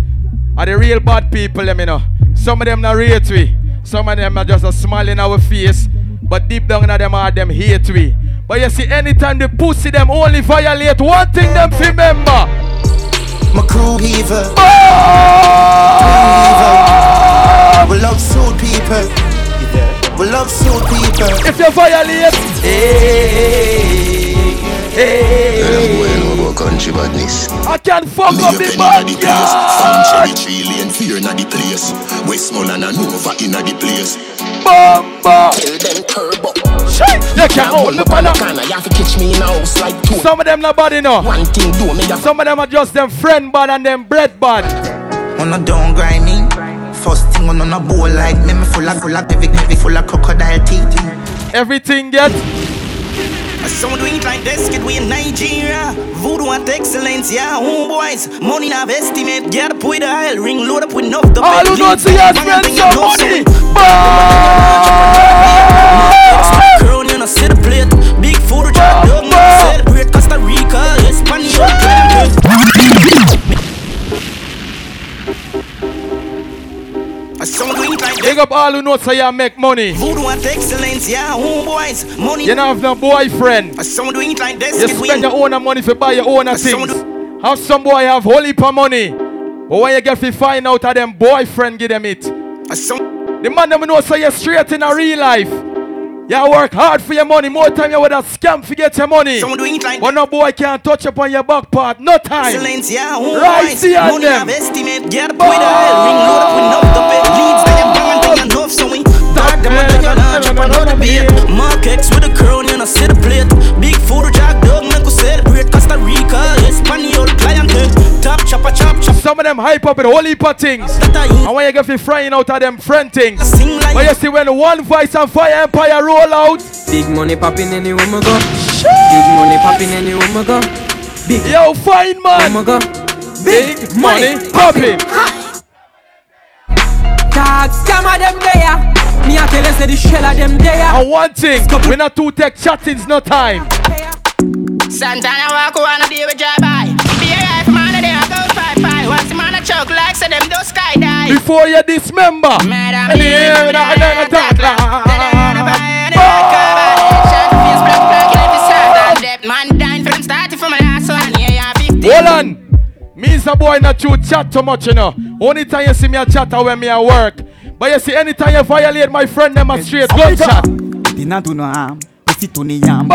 Are the real bad people let me know. Some of them not rate we Some of them are just a smile in our face but deep down in them are them hate we. But you see, anytime the pussy them only violate one thing them remember. My crew evil. Oh! We love soul people. We love soul people. If you violate, hey, hey. country badness. I can't fuck up the bad From cherry tree lane, fear in the place. Westmoreland and Nova in the place. Bomba. Tell them turbo. You can't hold me pan corner. You have to catch me in a house like two. Some of them not bad enough. One thing do me. Some of them are just them friend bad and them bread bad. On a don't grind me. First thing on a bowl like me, me full of full of heavy, heavy, full of crocodile teeth. Everything get. Some do it like this, kid, we in Nigeria. Voodoo and excellence, yeah, homeboys. Money now estimate, get up with the oil ring, load up with enough. The All who don't see us spend some money. Crown, you know, see the plate. Big food, drop dog, celebrate Costa Rica, Espanol. Big up all who know so you make money. Voodoo and excellence, yeah, homeboys. Money. You don't have no boyfriend. Some do it like this. You spend your own money for buy your own things. Have some boy have holy per money. But when you get to find out how them boyfriend give them it. The man them know so you're straight in a real life. You work hard for your money. More time you would have scam to get your money. Like but no boy can't touch upon your back part. No time. Excellence, yeah, oh, right see on money them. Estimate, get up with a oh. hell ring, load up with enough to pay leads. They have done they enough, so we start them and they launch up another beat. Mark X with a crown, know, see the plate. Big food, jack dog, make we celebrate. Costa Rica, Espanol, client, top chopper, chop, chop. Some of them hype up with a whole heap of things. And when you get fi frying out of them friend things. But you see when one voice and fire empire roll out. Big money popping anywhere we go. Big money popping anywhere we go. Big Yo, fine man. we go. Big money popping. Dogs, some of them there. Me a tell you say the shell of them there. And one thing, we not two tech chattings, no time. Santana walk around a day with drive by. Skydive. Before you dismember. And talk 50. Hold on. Me is a boy not you chat too much, you know. Only time you see me a chat when me a work. But you see, anytime you violate my friend, them a straight gunshot. Dina do no harm. Pussy to the yam.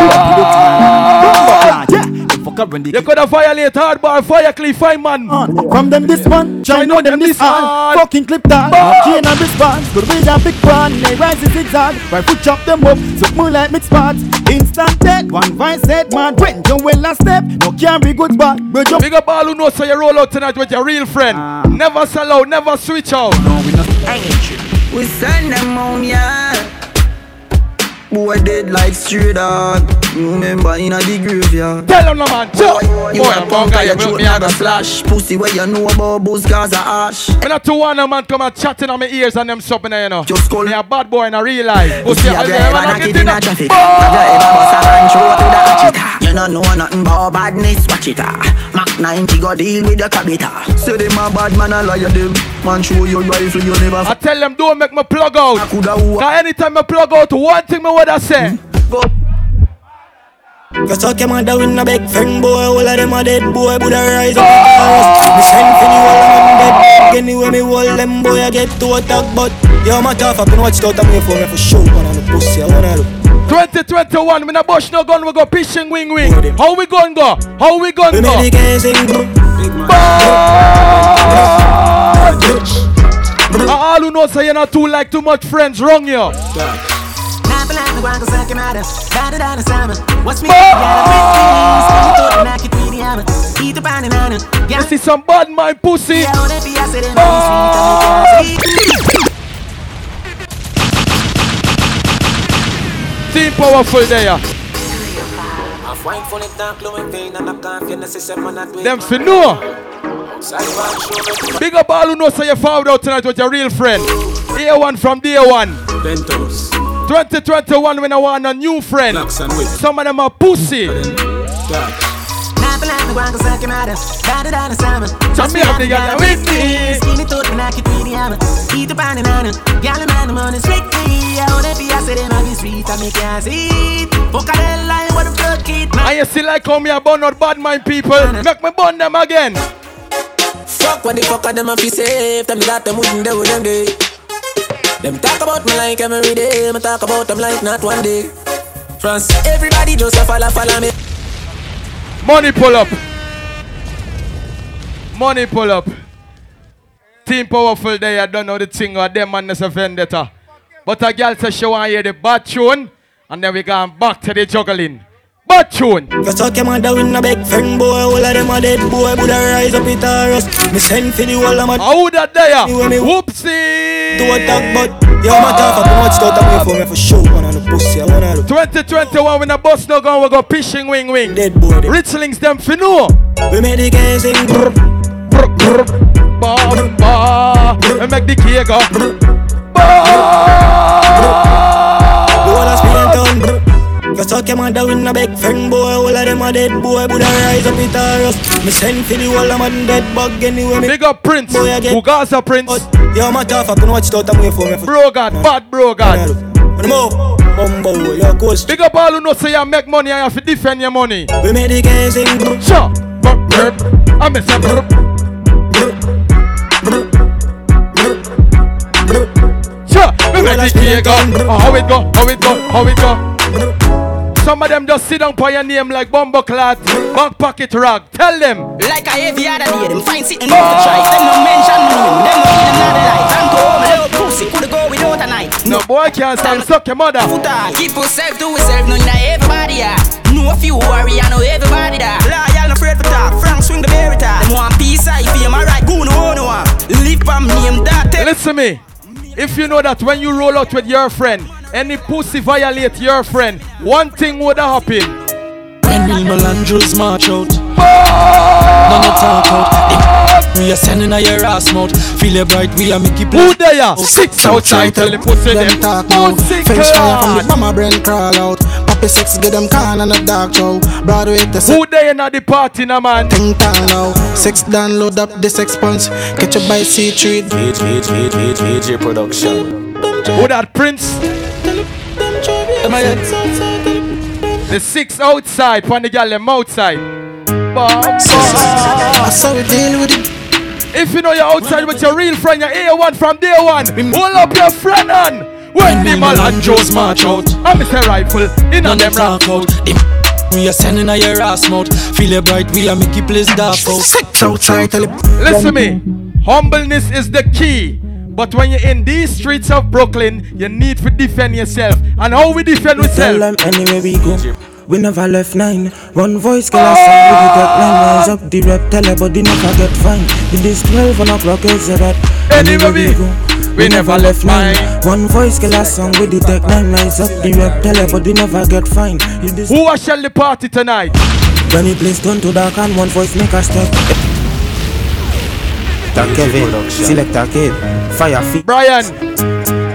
You could have violate hard bar, fire cliff, fine man. From them this one, try know them this hard. Fucking clip that. Chain and response. Good with that big pan. They rise in zigzag. Right foot chop them up. So more like mixed spots. Instant dead. One vice head man. When you well a step. No carry good back. But you Big up all who know so you roll out tonight with your real friend. Ah. Never sell out, never switch out. No, we send them on yeah. Boy dead like stray dog. Remember in a the graveyard. Tell them no man. Boy, You boy, a I'm punk, guy, you you me a a go slash. Pussy where you know about booze cause of ash. Me not to want a man come and chatting on my ears and them something you know. Just call me a bad boy in a real life. Pussy have you ever knock it in a traffic? You ever bust a man through to the hatchet? You don't know nothing about badness, watch it ah. Mac 90 go deal with your cabita. Say them a bad man a liar them. Man show your rifle you never. I tell them don't make me plug out. Cause anytime I plug out, one thing me would I say. Go. You suck your mother with a big friend boy All of them a dead boy Buddha rise up Me send for the whole of them dead Anyway me hold them boy I get to attack But yo my tough up and watch out I'm here for me for show Man on the pussy I wanna look 2021, me na bush no gun, we go pitching wing wing. How we gon' go? How we gon' We go? make the gang all who know say you're not too like too much friends, wrong you. What's me? You see some bad mind pussy. Team powerful there. Them. Big up all who know say you found out tonight with your real friend. Day one from day one. Bentos. 2021 when I want a new friend. Some of them are pussy. Some me have the girl with me. And you see like how me a burn out bad mind people. Make me burn them again. Fuck what the fuck are them a fi safe Them that them wouldn't do them day. Them talk about me like every day. Me talk about them like not one day. France Everybody just a follow follow me. Money pull up. Money pull up. Team powerful there, you don't know the thing or them man is a vendetta. But a girl says she want hear the bad tune, and then we going back to the juggling. Bad tune. You suck your mother with a big friend boy All of them a dead boy Buddha rise up it a rust Me send for the whole of my How that there? Whoopsie To attack but Yo my tough up out I'm here for me for show Man on the pussy I wanna 2021 when the bus no gun, we go fishing wing wing. Dead boy Richlings them fi know. We made the gang sing brr, brr, brr, bar, bar. We make the cake go. The whole of Spain town brr. You suck your mother with a big friend boy All of them a dead boy Buddha rise up it a rust Me send for the whole of my dead bug Anyway me Big up Prince. Boy, I get- Ugasa Prince. Yo my tough up and watch out I'm here for me Bro God, bad bro God. Bumbo, your ghost. Big up all who know say you make money and you have to defend your money. We made the sing brr. Sure. I miss a. Sure. We make the cake go. Oh, how it go? How it go? How it go? Some of them just sit down for your name like Bumbo Clat, Back Pocket Rock. Tell them. Like I every other day, them find sitting off the try. Them no mention me, them no feel another light. I'm go home, little pussy, coulda go without a night. No boy can't stand suck your mother. Foot on, keep yourself to yourself, no you know everybody ah. Know a few worry, I know everybody that. Loyal, no afraid for talk. Frank swing the berry top. Them want peace, I feel my right. Goon hold on. Lift from him, that. Listen to me. If you know that when you roll out with your friend, any pussy violate your friend, one thing would happen. When Real Melandros march out None of talk out We are sending a your ass mouth. Feel it bright, we are make it Who there? Six outside, tell the pussy them talk now French fire from the mama brain crawl out. Poppy six, get them can and a dark show Broadway to Who there in the party now man? Think time now. Six download up this expanse Catch up by C3 DJ production. Who that Prince? The six outside, pon the girl them outside. Bam, I saw we deal with it. If you know you're outside with your real friend, your A1 from day one, hold up your friend on. When the Melandros march out, I'm Mr. Rifle, in on them rock out. We are sending a your ass mouth Feel it bright, we are make it place dark out Six outside, tell it Listen me, humbleness is the key. But when you're in these streets of Brooklyn, you need to defend yourself. And how we defend Tell ourselves? them anywhere we go we never left nine. One voice kill us and we get nine lines up the rep. Tell everybody never get fine. It is twelve on o'clock is that. Anywhere we go. We never left nine. One voice kill us song with the tech nine lines up the rep. Tell everybody never get fine. Who will shell the party tonight? when it plays turn to dark and one voice make a step. That Kevin, Selector Kid, Fire Feet, Brian,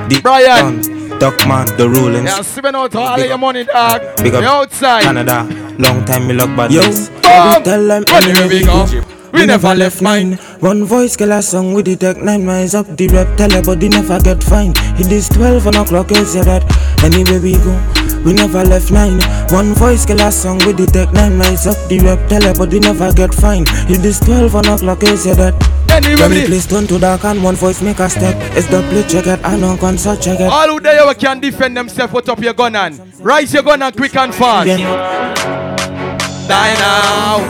the Brian, Duckman, the Rollins. Yeah, spend out all of your money, dog. Big up outside. Canada, long time me look bad. Yo, tell them Anywhere we go, We never left mine. One voice kill a song with the tech nine miles up the rep. Tell everybody never get fine. It is twelve on o'clock is yeah, that. Anywhere we go, we never left nine. One voice kill a song with the tech nine miles up the rep. Tell everybody never get fine. It is twelve on o'clock is yeah, that. Anywhere When place turn to dark and one voice make a step. It's the play check it and on concert check it. All who there you can defend themselves, put up your gun and rise your gun and quick and fast. Die now.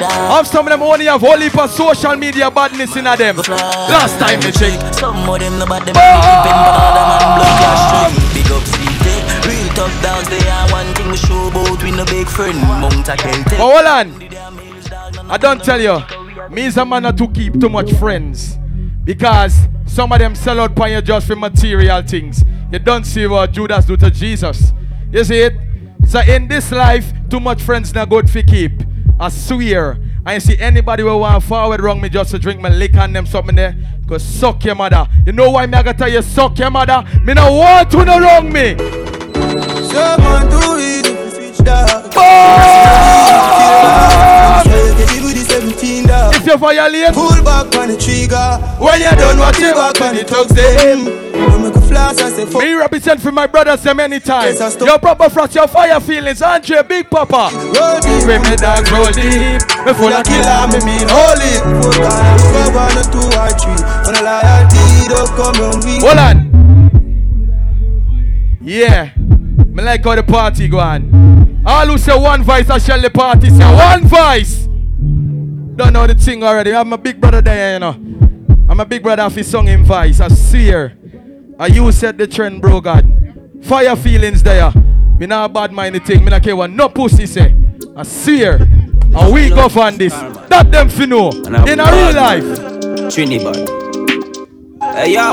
Have some of them only have whole heap of social media badness in them. Last time me check. Some of them no bad them oh! keeping but other man blood clash strong. Big up CJ, real tough dogs they are one thing we show about we no big friend. Mount a Celtic. But hold on. I don't tell you. Me is a man not to keep too much friends. Because some of them sell out on you just for material things. You don't see what Judas do to Jesus. You see it? So in this life, too much friends not good for keep. I swear. I ain't see anybody who want forward wrong me just to drink my liquor and them something there. Cause suck your mother. You know why me I gotta tell you suck your mother? Me no want to no wrong me. Someone do it if you switch that. If you violate, pull back on the trigger. When you done what you back on the thugs them. When make a flash, I say fuck. Me represent for my brothers so many times. Your proper frost, your fire feelings, Andre Big Papa. Roll deep, When me dog roll deep, me full of killer, me mean hold it. Four times, five on a two or three. When a loyalty don't come on me. Hold on. Yeah, me like how the party go on. All who say one voice, I shall the party say one voice. Don't know the thing already. I'm a big brother there, you know. I'm a big brother of his song in voice. I swear. I you set the trend, bro, God. Fire feelings there. Me not bad mind the thing. Me not care what no pussy say. I swear. And we go on this. That them fi know. In a real life. Trinidad. Hey yo,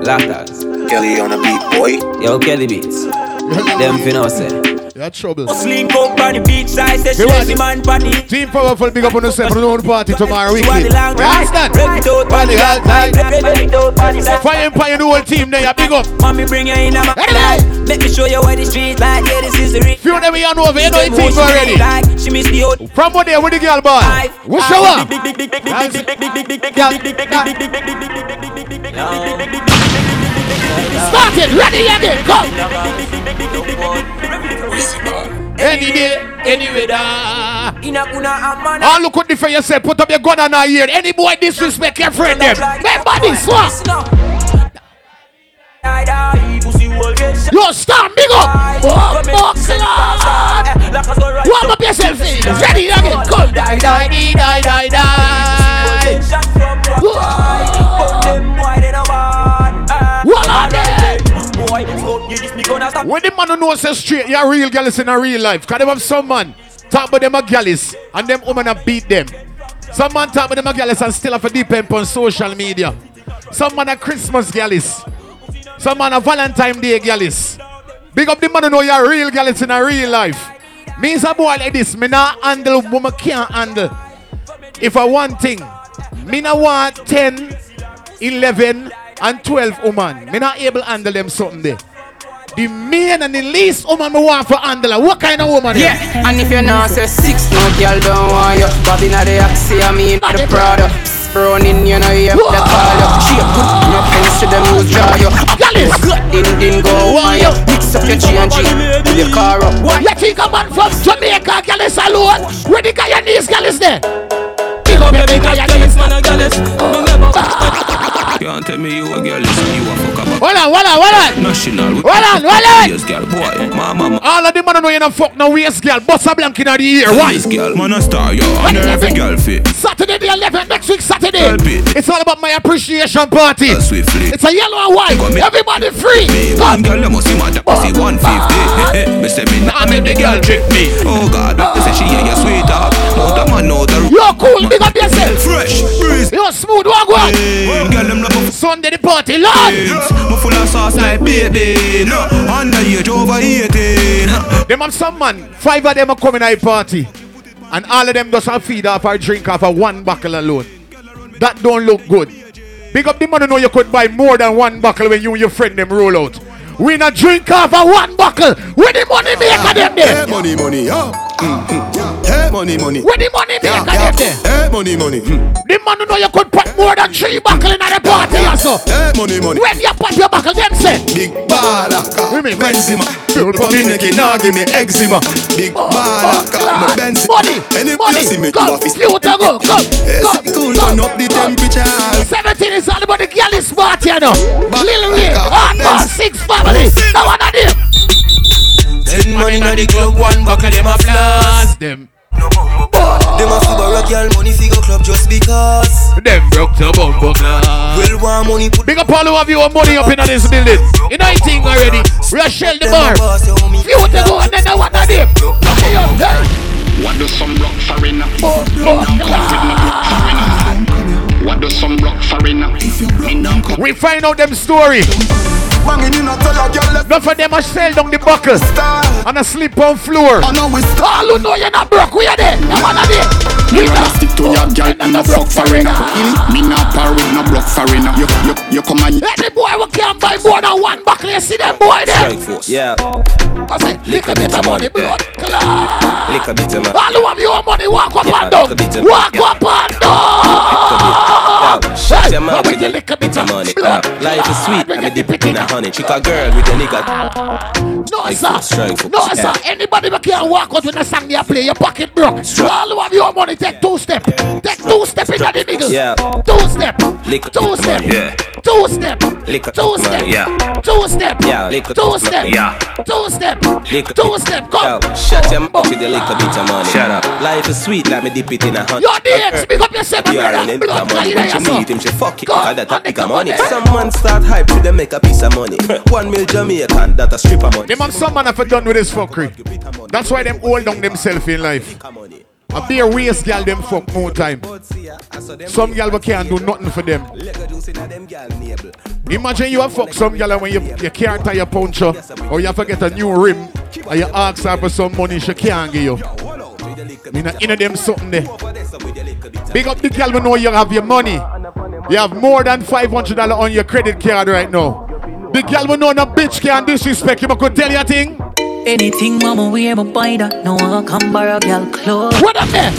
Latas. Kelly on the beat, boy. Yo, Kelly beats. Them finna say. You're trouble. Link up on the beach side, say she Me man party. Team Powerful, big up on yourself. We don't party tomorrow weekend. the You understand? it out, Party all time. break it out, party side. Fire Empire, the whole team there. Big up. Mommy bring you in a my life. Let me show you what the street like. Yeah, this is the real. Few them you know over, you know the team already. she miss the old. From what there with the girl boy? What's show up? Start it, ready again, go. Any day, any weather. All look at the for yourself, put up your gun on our ear. Any boy disrespect your friend them. Remember this one. Yo, stop, big up. Oh, boxer. Warm up yourself, in. ready again. Go, die, die, die, die, die, die. When the man who knows say straight, you're real girl in a real life. Cause them have some man talk about them a gallis and them woman a beat them. Some man talk with them a gallus and still have a depend on social media. Some man a Christmas gallus. Some man a Valentine Day gallus. Big up the man who know you're real gallus in a real life. Me is a boy like this. Me not handle woman can't handle. If I want thing, me not want 10, 11, and 12 woman. Me not able handle them something there. The main and the least woman me want for handle. What kind of woman? Yeah, and if you're not say six, no girl don't want you. But in the Axie, I mean the Prada. Running, you know, you have to call you. She a good, no fence to them who's draw you. Good, din din go on you. Mix up your G and G, with your car up. What? You think a man from Jamaica, girl is alone? Where the Guyanese girl is there? Big up every Guyanese man, a girl. Can't tell me you a girl, listen, you a fuck up. Hold on, hold on, hold on. National. Hold on, hold on. Yes, girl, boy. Mama, All of them man know you not fuck no waist girl. Bust a blank in the ear. Why? Girl, man a star, yo. And every girl fit. Saturday the 11th, next week Saturday. Help it. It's all about my appreciation party. Uh, swiftly. It's a yellow and white. Come. Everybody free. Me, one girl, you must see my see 150. Me say me nah make the girl trick me. Oh God, they say she hear your sweet talk. No, the man know the You're cool, big up yourself. fresh breeze. You're smooth, walk one. Hey, girl, them love a Sunday the party, Lord. Me full of sauce like baby. No, underage over 18. Them have some man, five of them are coming at a party. And all of them just have feed off or drink off of one buckle alone. That don't look good. Big up the man who know you could buy more than one buckle when you and your friend them roll out. We not drink off of one buckle. Where the money maker them there? Hey, money, money, yo. Hey, money, money. Where the money maker them there? Hey, money, money. Mm. The man who know you could put more than three buckle in the party also. Hey, money, money. When you put your buckle, them say. Big baller, We Benzema. People put me neck in, now give me eczema. Big baller, my Benz. Money, Any money, place me go, to you to go, go, Yes, go, cool, go, turn up the temperature. 17 is all about the girl is smart, you know. Lil Ray, Back, Hardball, Benz. six family. Now one of them. Ten man inna the club, one buckle them a flash. Them. Them a figure a girl money figure club just because. Them broke the bumbo class. Well, want money put. Big up all of you your money up in this building. You know you think already. Rachel the bar. Few to go and then the one of them. Hey, yo, hey. What does some rock foreigner? Bumbo class. What does some rock foreigner? Me. We find out them story. Banging in a tell a girl left Enough of them a sell down the buckle style. and a sleep on floor. I know we All who know you're not broke, we are there. You one of them. Me rather stick to your girl and no fuck foreigner. Me not parry, no block foreigner. You, you, you come and Any boy who can buy more than one buckle, you see them boy there. Strike force, yeah. I say, lick a bit of money, blood clot. Lick a bit of man. All who have your money, walk up and down. lick a bit of- Walk up and down. Shut your mouth Hey, with the lick a bit the of money. blood. Uh, Life is sweet, I'm a dip it in a honey. Chick a girl with a nigga. No, sir. No, sir. Anybody who can walk out with a song you play, your pocket broke. All who have your money, take two step. Take two step in the niggas. Yeah. Two step. Lick a Two of step. yeah. Two step. Lick a two step. yeah. Two step. Yeah, lick a two step. yeah. Two step. Lick a two step. Come. Shut your mouth with the lick a bit of money. Shut up. Life is sweet, let me dip it in a honey. Your DX, big up yourself, You are an Blood empty money. clot, When you you meet him, she fuck it. Go, Cause that a and big money. money. Some man start hype to them make a piece of money. One mil Jamaican, that a strip of money. Them and some man have done with this fuckery. That's why them hold down themselves in life. A bare waist girl them fuck more time. Some girl we can't do nothing for them. Imagine you have fuck some girl and when you, you can't tie your poncho or you have to get a new rim or you ask her for some money she can't give you. Me not in them something there. Big up the girl we know you have your money. You have more than $500 on your credit card right now. The girl will know no bitch can disrespect you, but could tell you a thing. Anything mama wear my buy that. No one come borrow girl clothes. What up there?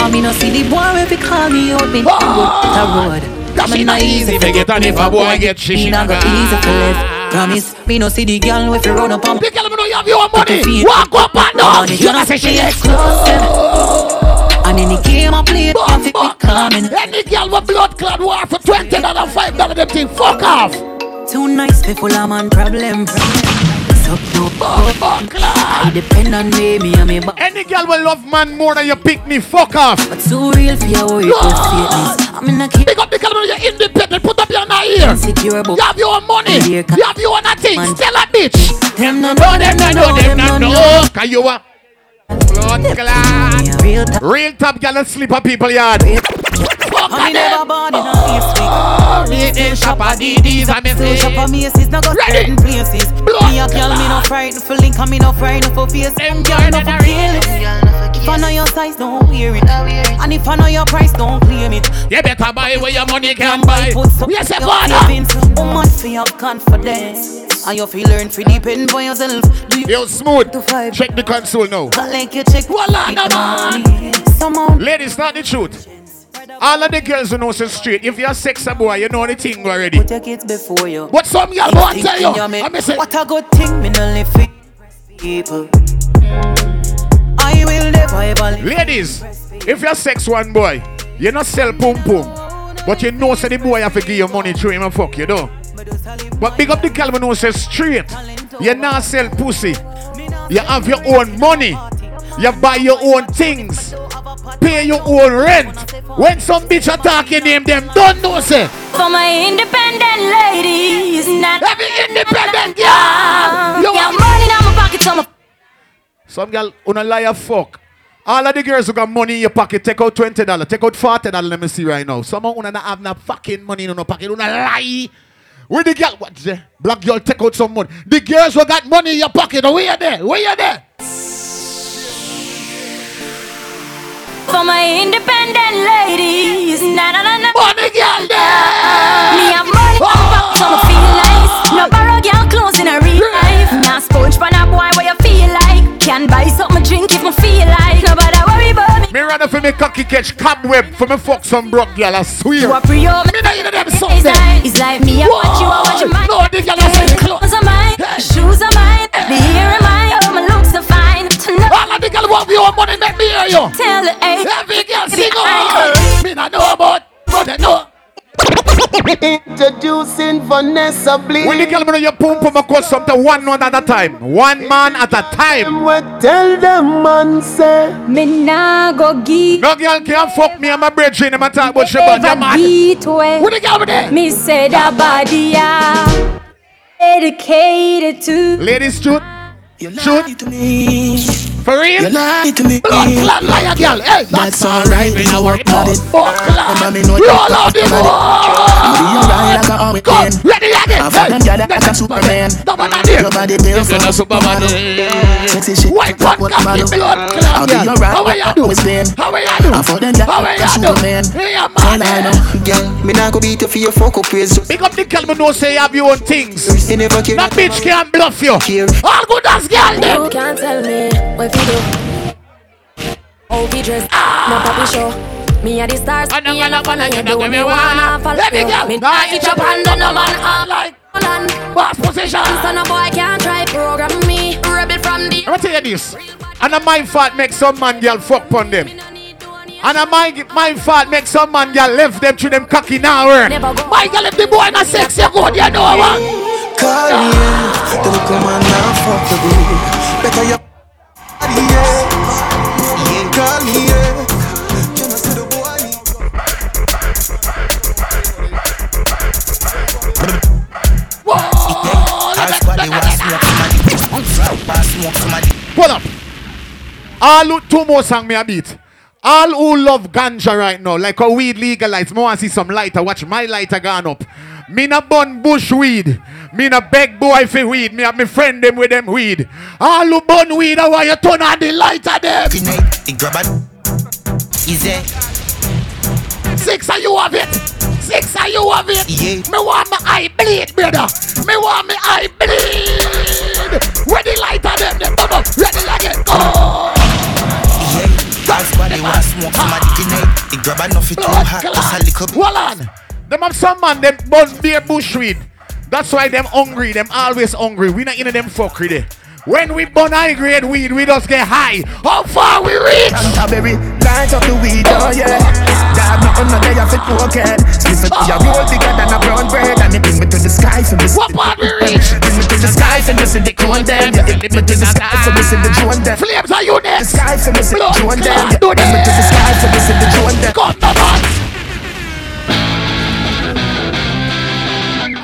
I mean I see the boy if he call me out Me oh. Ah, good the road. Cause she not easy to get on if a boy get she, Me she not go easy for live. Ah. Promise me no see the girl if you run up on The girl me know you have your money. Walk up and down. You not say she exclusive And in the game I play it I think me coming. Any girl with blood clot war for twenty dollar, five dollar, them thing. Fuck off. Too nice full of man problem. So no I depend on me, me and me but Any girl will love man more than you pick me, fuck off. But too real for your fakeness I'm in a kid Pick up the when you're independent, put up your ear. Insecure You have your own money, you have your own things. Tell a bitch. Them no No, them no know, them no know. Cause you a blood clot. Real top Real top girl and sleep on people yard. I me never born in a place week. Me in shop a DDs and me Still shop a Macy's, now go Ready. certain places. Me a girl, me no frightened for link, and me no frightened for face. Them girl no for real. If I know your size, don't wear it. And if I know your price, don't claim it. You better buy where your money can buy. Yes, father. savings. Woman for your confidence. And you feel learn to depend on yourself. Do you Yo, smooth. Check the console now. like you check Voila, the man. Someone Ladies, not the truth. All of the girls who know so straight. If you're a sexy boy, you know the thing already. put your kids before you. But some girl Think won't tell you. in your I mind, me What a good thing, me no live for people. I will never ever. Ladies, if you're a sex one boy, you not sell pum pum. But you know say the boy have to give you money through him and fuck you though. But big up the girl who know say straight. You not sell pussy. You have your own money. You buy your own things. Pay your own rent. When some bitch attack your name, them don't know say. For my independent ladies, not every independent girl. You got money in my pocket, so my Some girl on a liar fuck. All of the girls who got money in your pocket, take out twenty dollars, take out forty dollars. Let me see right now. Some of not have no fucking money in no pocket. Una lie. Where the girl? What's the black girl take out some money? The girls who got money in your pocket, oh, where you there? Where you there? for my independent ladies, na na na na. Oh, money girl there. Me have money my oh. pocket, so I feel nice. No borrow girl clothes in a real life. Now sponge pan a boy where you feel like. Can buy something drink if I feel like. Rather for me cocky catch cobweb for me fuck some broke girl. I swear. You a pre Me know you know them something. it's like me, I watch you, I watch mind. No, the girl I say clothes. Are mine, shoes are mine, the hair are mine, my looks are fine. Tonight, All of the girl want your money, make me hear you. tell her, hey, Every girl sing on. Me not know about, but they know. Introducing Vanessa Blee. When the girl know your pum pum across something one man at a time. One man at a time. We Tell them man say Me nah go give No girl can fuck me and my brethren and my talk about your body. Ever man. beat way. Who the girl with that? Me say that body yeah dedicated to Ladies, shoot. Shoot. to me. For real? You lie to me. Blood clot liar girl. Hey, That's alright when I work on it. Remember me know Roll out the got it. I'll be alright like a army man. Ready again. I'm fucking girl like a Superman. Your body built for a Superman. Eh. Sexy shit. White one what cocky man. blood I'll clot be alright How are you like do? a Spain. How are you do? I'm for them girl How are like a? Superman. Yeah, Tell man. I know. Girl, me not go beat you for your fuck up ways. Big up the girl who know say you have your own things. You never care. That bitch can't bluff you. All good as girl You can't tell me you do Oh, be dressed, no puppy show Me are the stars, know me are the fun and you do me me wanna follow Let me go. Me Nah, itch up under no man like Boss position. So no boy can't try program me Rebel from the I'm gonna tell you this. And a my fault make some man girl fuck on them. And a my, my fault make some man girl left them to them cocky now work. My girl if the boy not sexy good, you know what? Call me, yeah. Don't come on now, fuck the boo. Better you. Pull up. All who, two more song me a beat. All who love ganja right now, like a weed legalized, more want see some lighter. Watch my lighter gone up. Me na bun bush weed. Me na beg boy for weed. Me have me friend them with them weed. All who bun weed, I want you turn on the light lighter them. It grab it. Easy. Six of you have it. Six of you have it. Yeah. Me want my eye bleed, brother. Me want me eye bleed. Where the lighter them, them bubble. Ready again. Oh. That's why they want smoke ah. somebody tonight. It grab enough it too hot. Just a little bit. Hold on. Them have some man, them bun beer bushweed. That's why them hungry. Them always hungry. We not in them fuckery there. When we burn high grade weed, we just get high. How far we reach? Canterbury, light up the weed, oh yeah. Dog, nothing no day of it broken. Sniff it, you roll bigger than a brown bread. And it bring me to the sky for me. What part we reach? Bring me to the sky for me, see the cone them. Yeah, bring me to the sky for me, see the drone them. Flames are you The sky for me, see the drone them. clot, Yeah, do Bring me to the sky for me, see the drone them. On, man.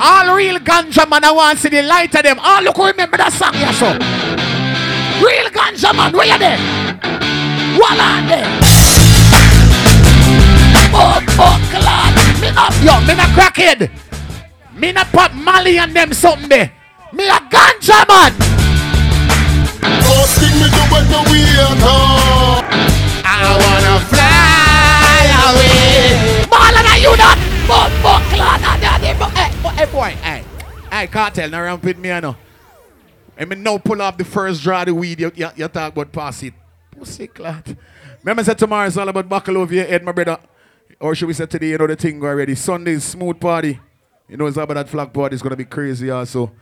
All real ganja man, I want to see the light of them. All look who remember that song, yeah, so. Real ganja man, where you there? What on there? Boom, boom, clad. Me not, yo, me not crackhead. Me not pop Molly and them something there. Me a ganja man. Oh, me to when the wheel come. I wanna fly away. Marlon, are you not? Boom, boom, clad. Hey, boy, hey, boy, hey. Hey, cartel, now ramp with me, I know. I mean, now pull up the first draw the weed. You, you, you talk about pass it. Pussy clot. Remember, said tomorrow it's all about buckle over your head, my brother. Or should we say today, you know the thing already. Sunday's smooth party. You know, it's all about that flag party. It's going to be crazy also.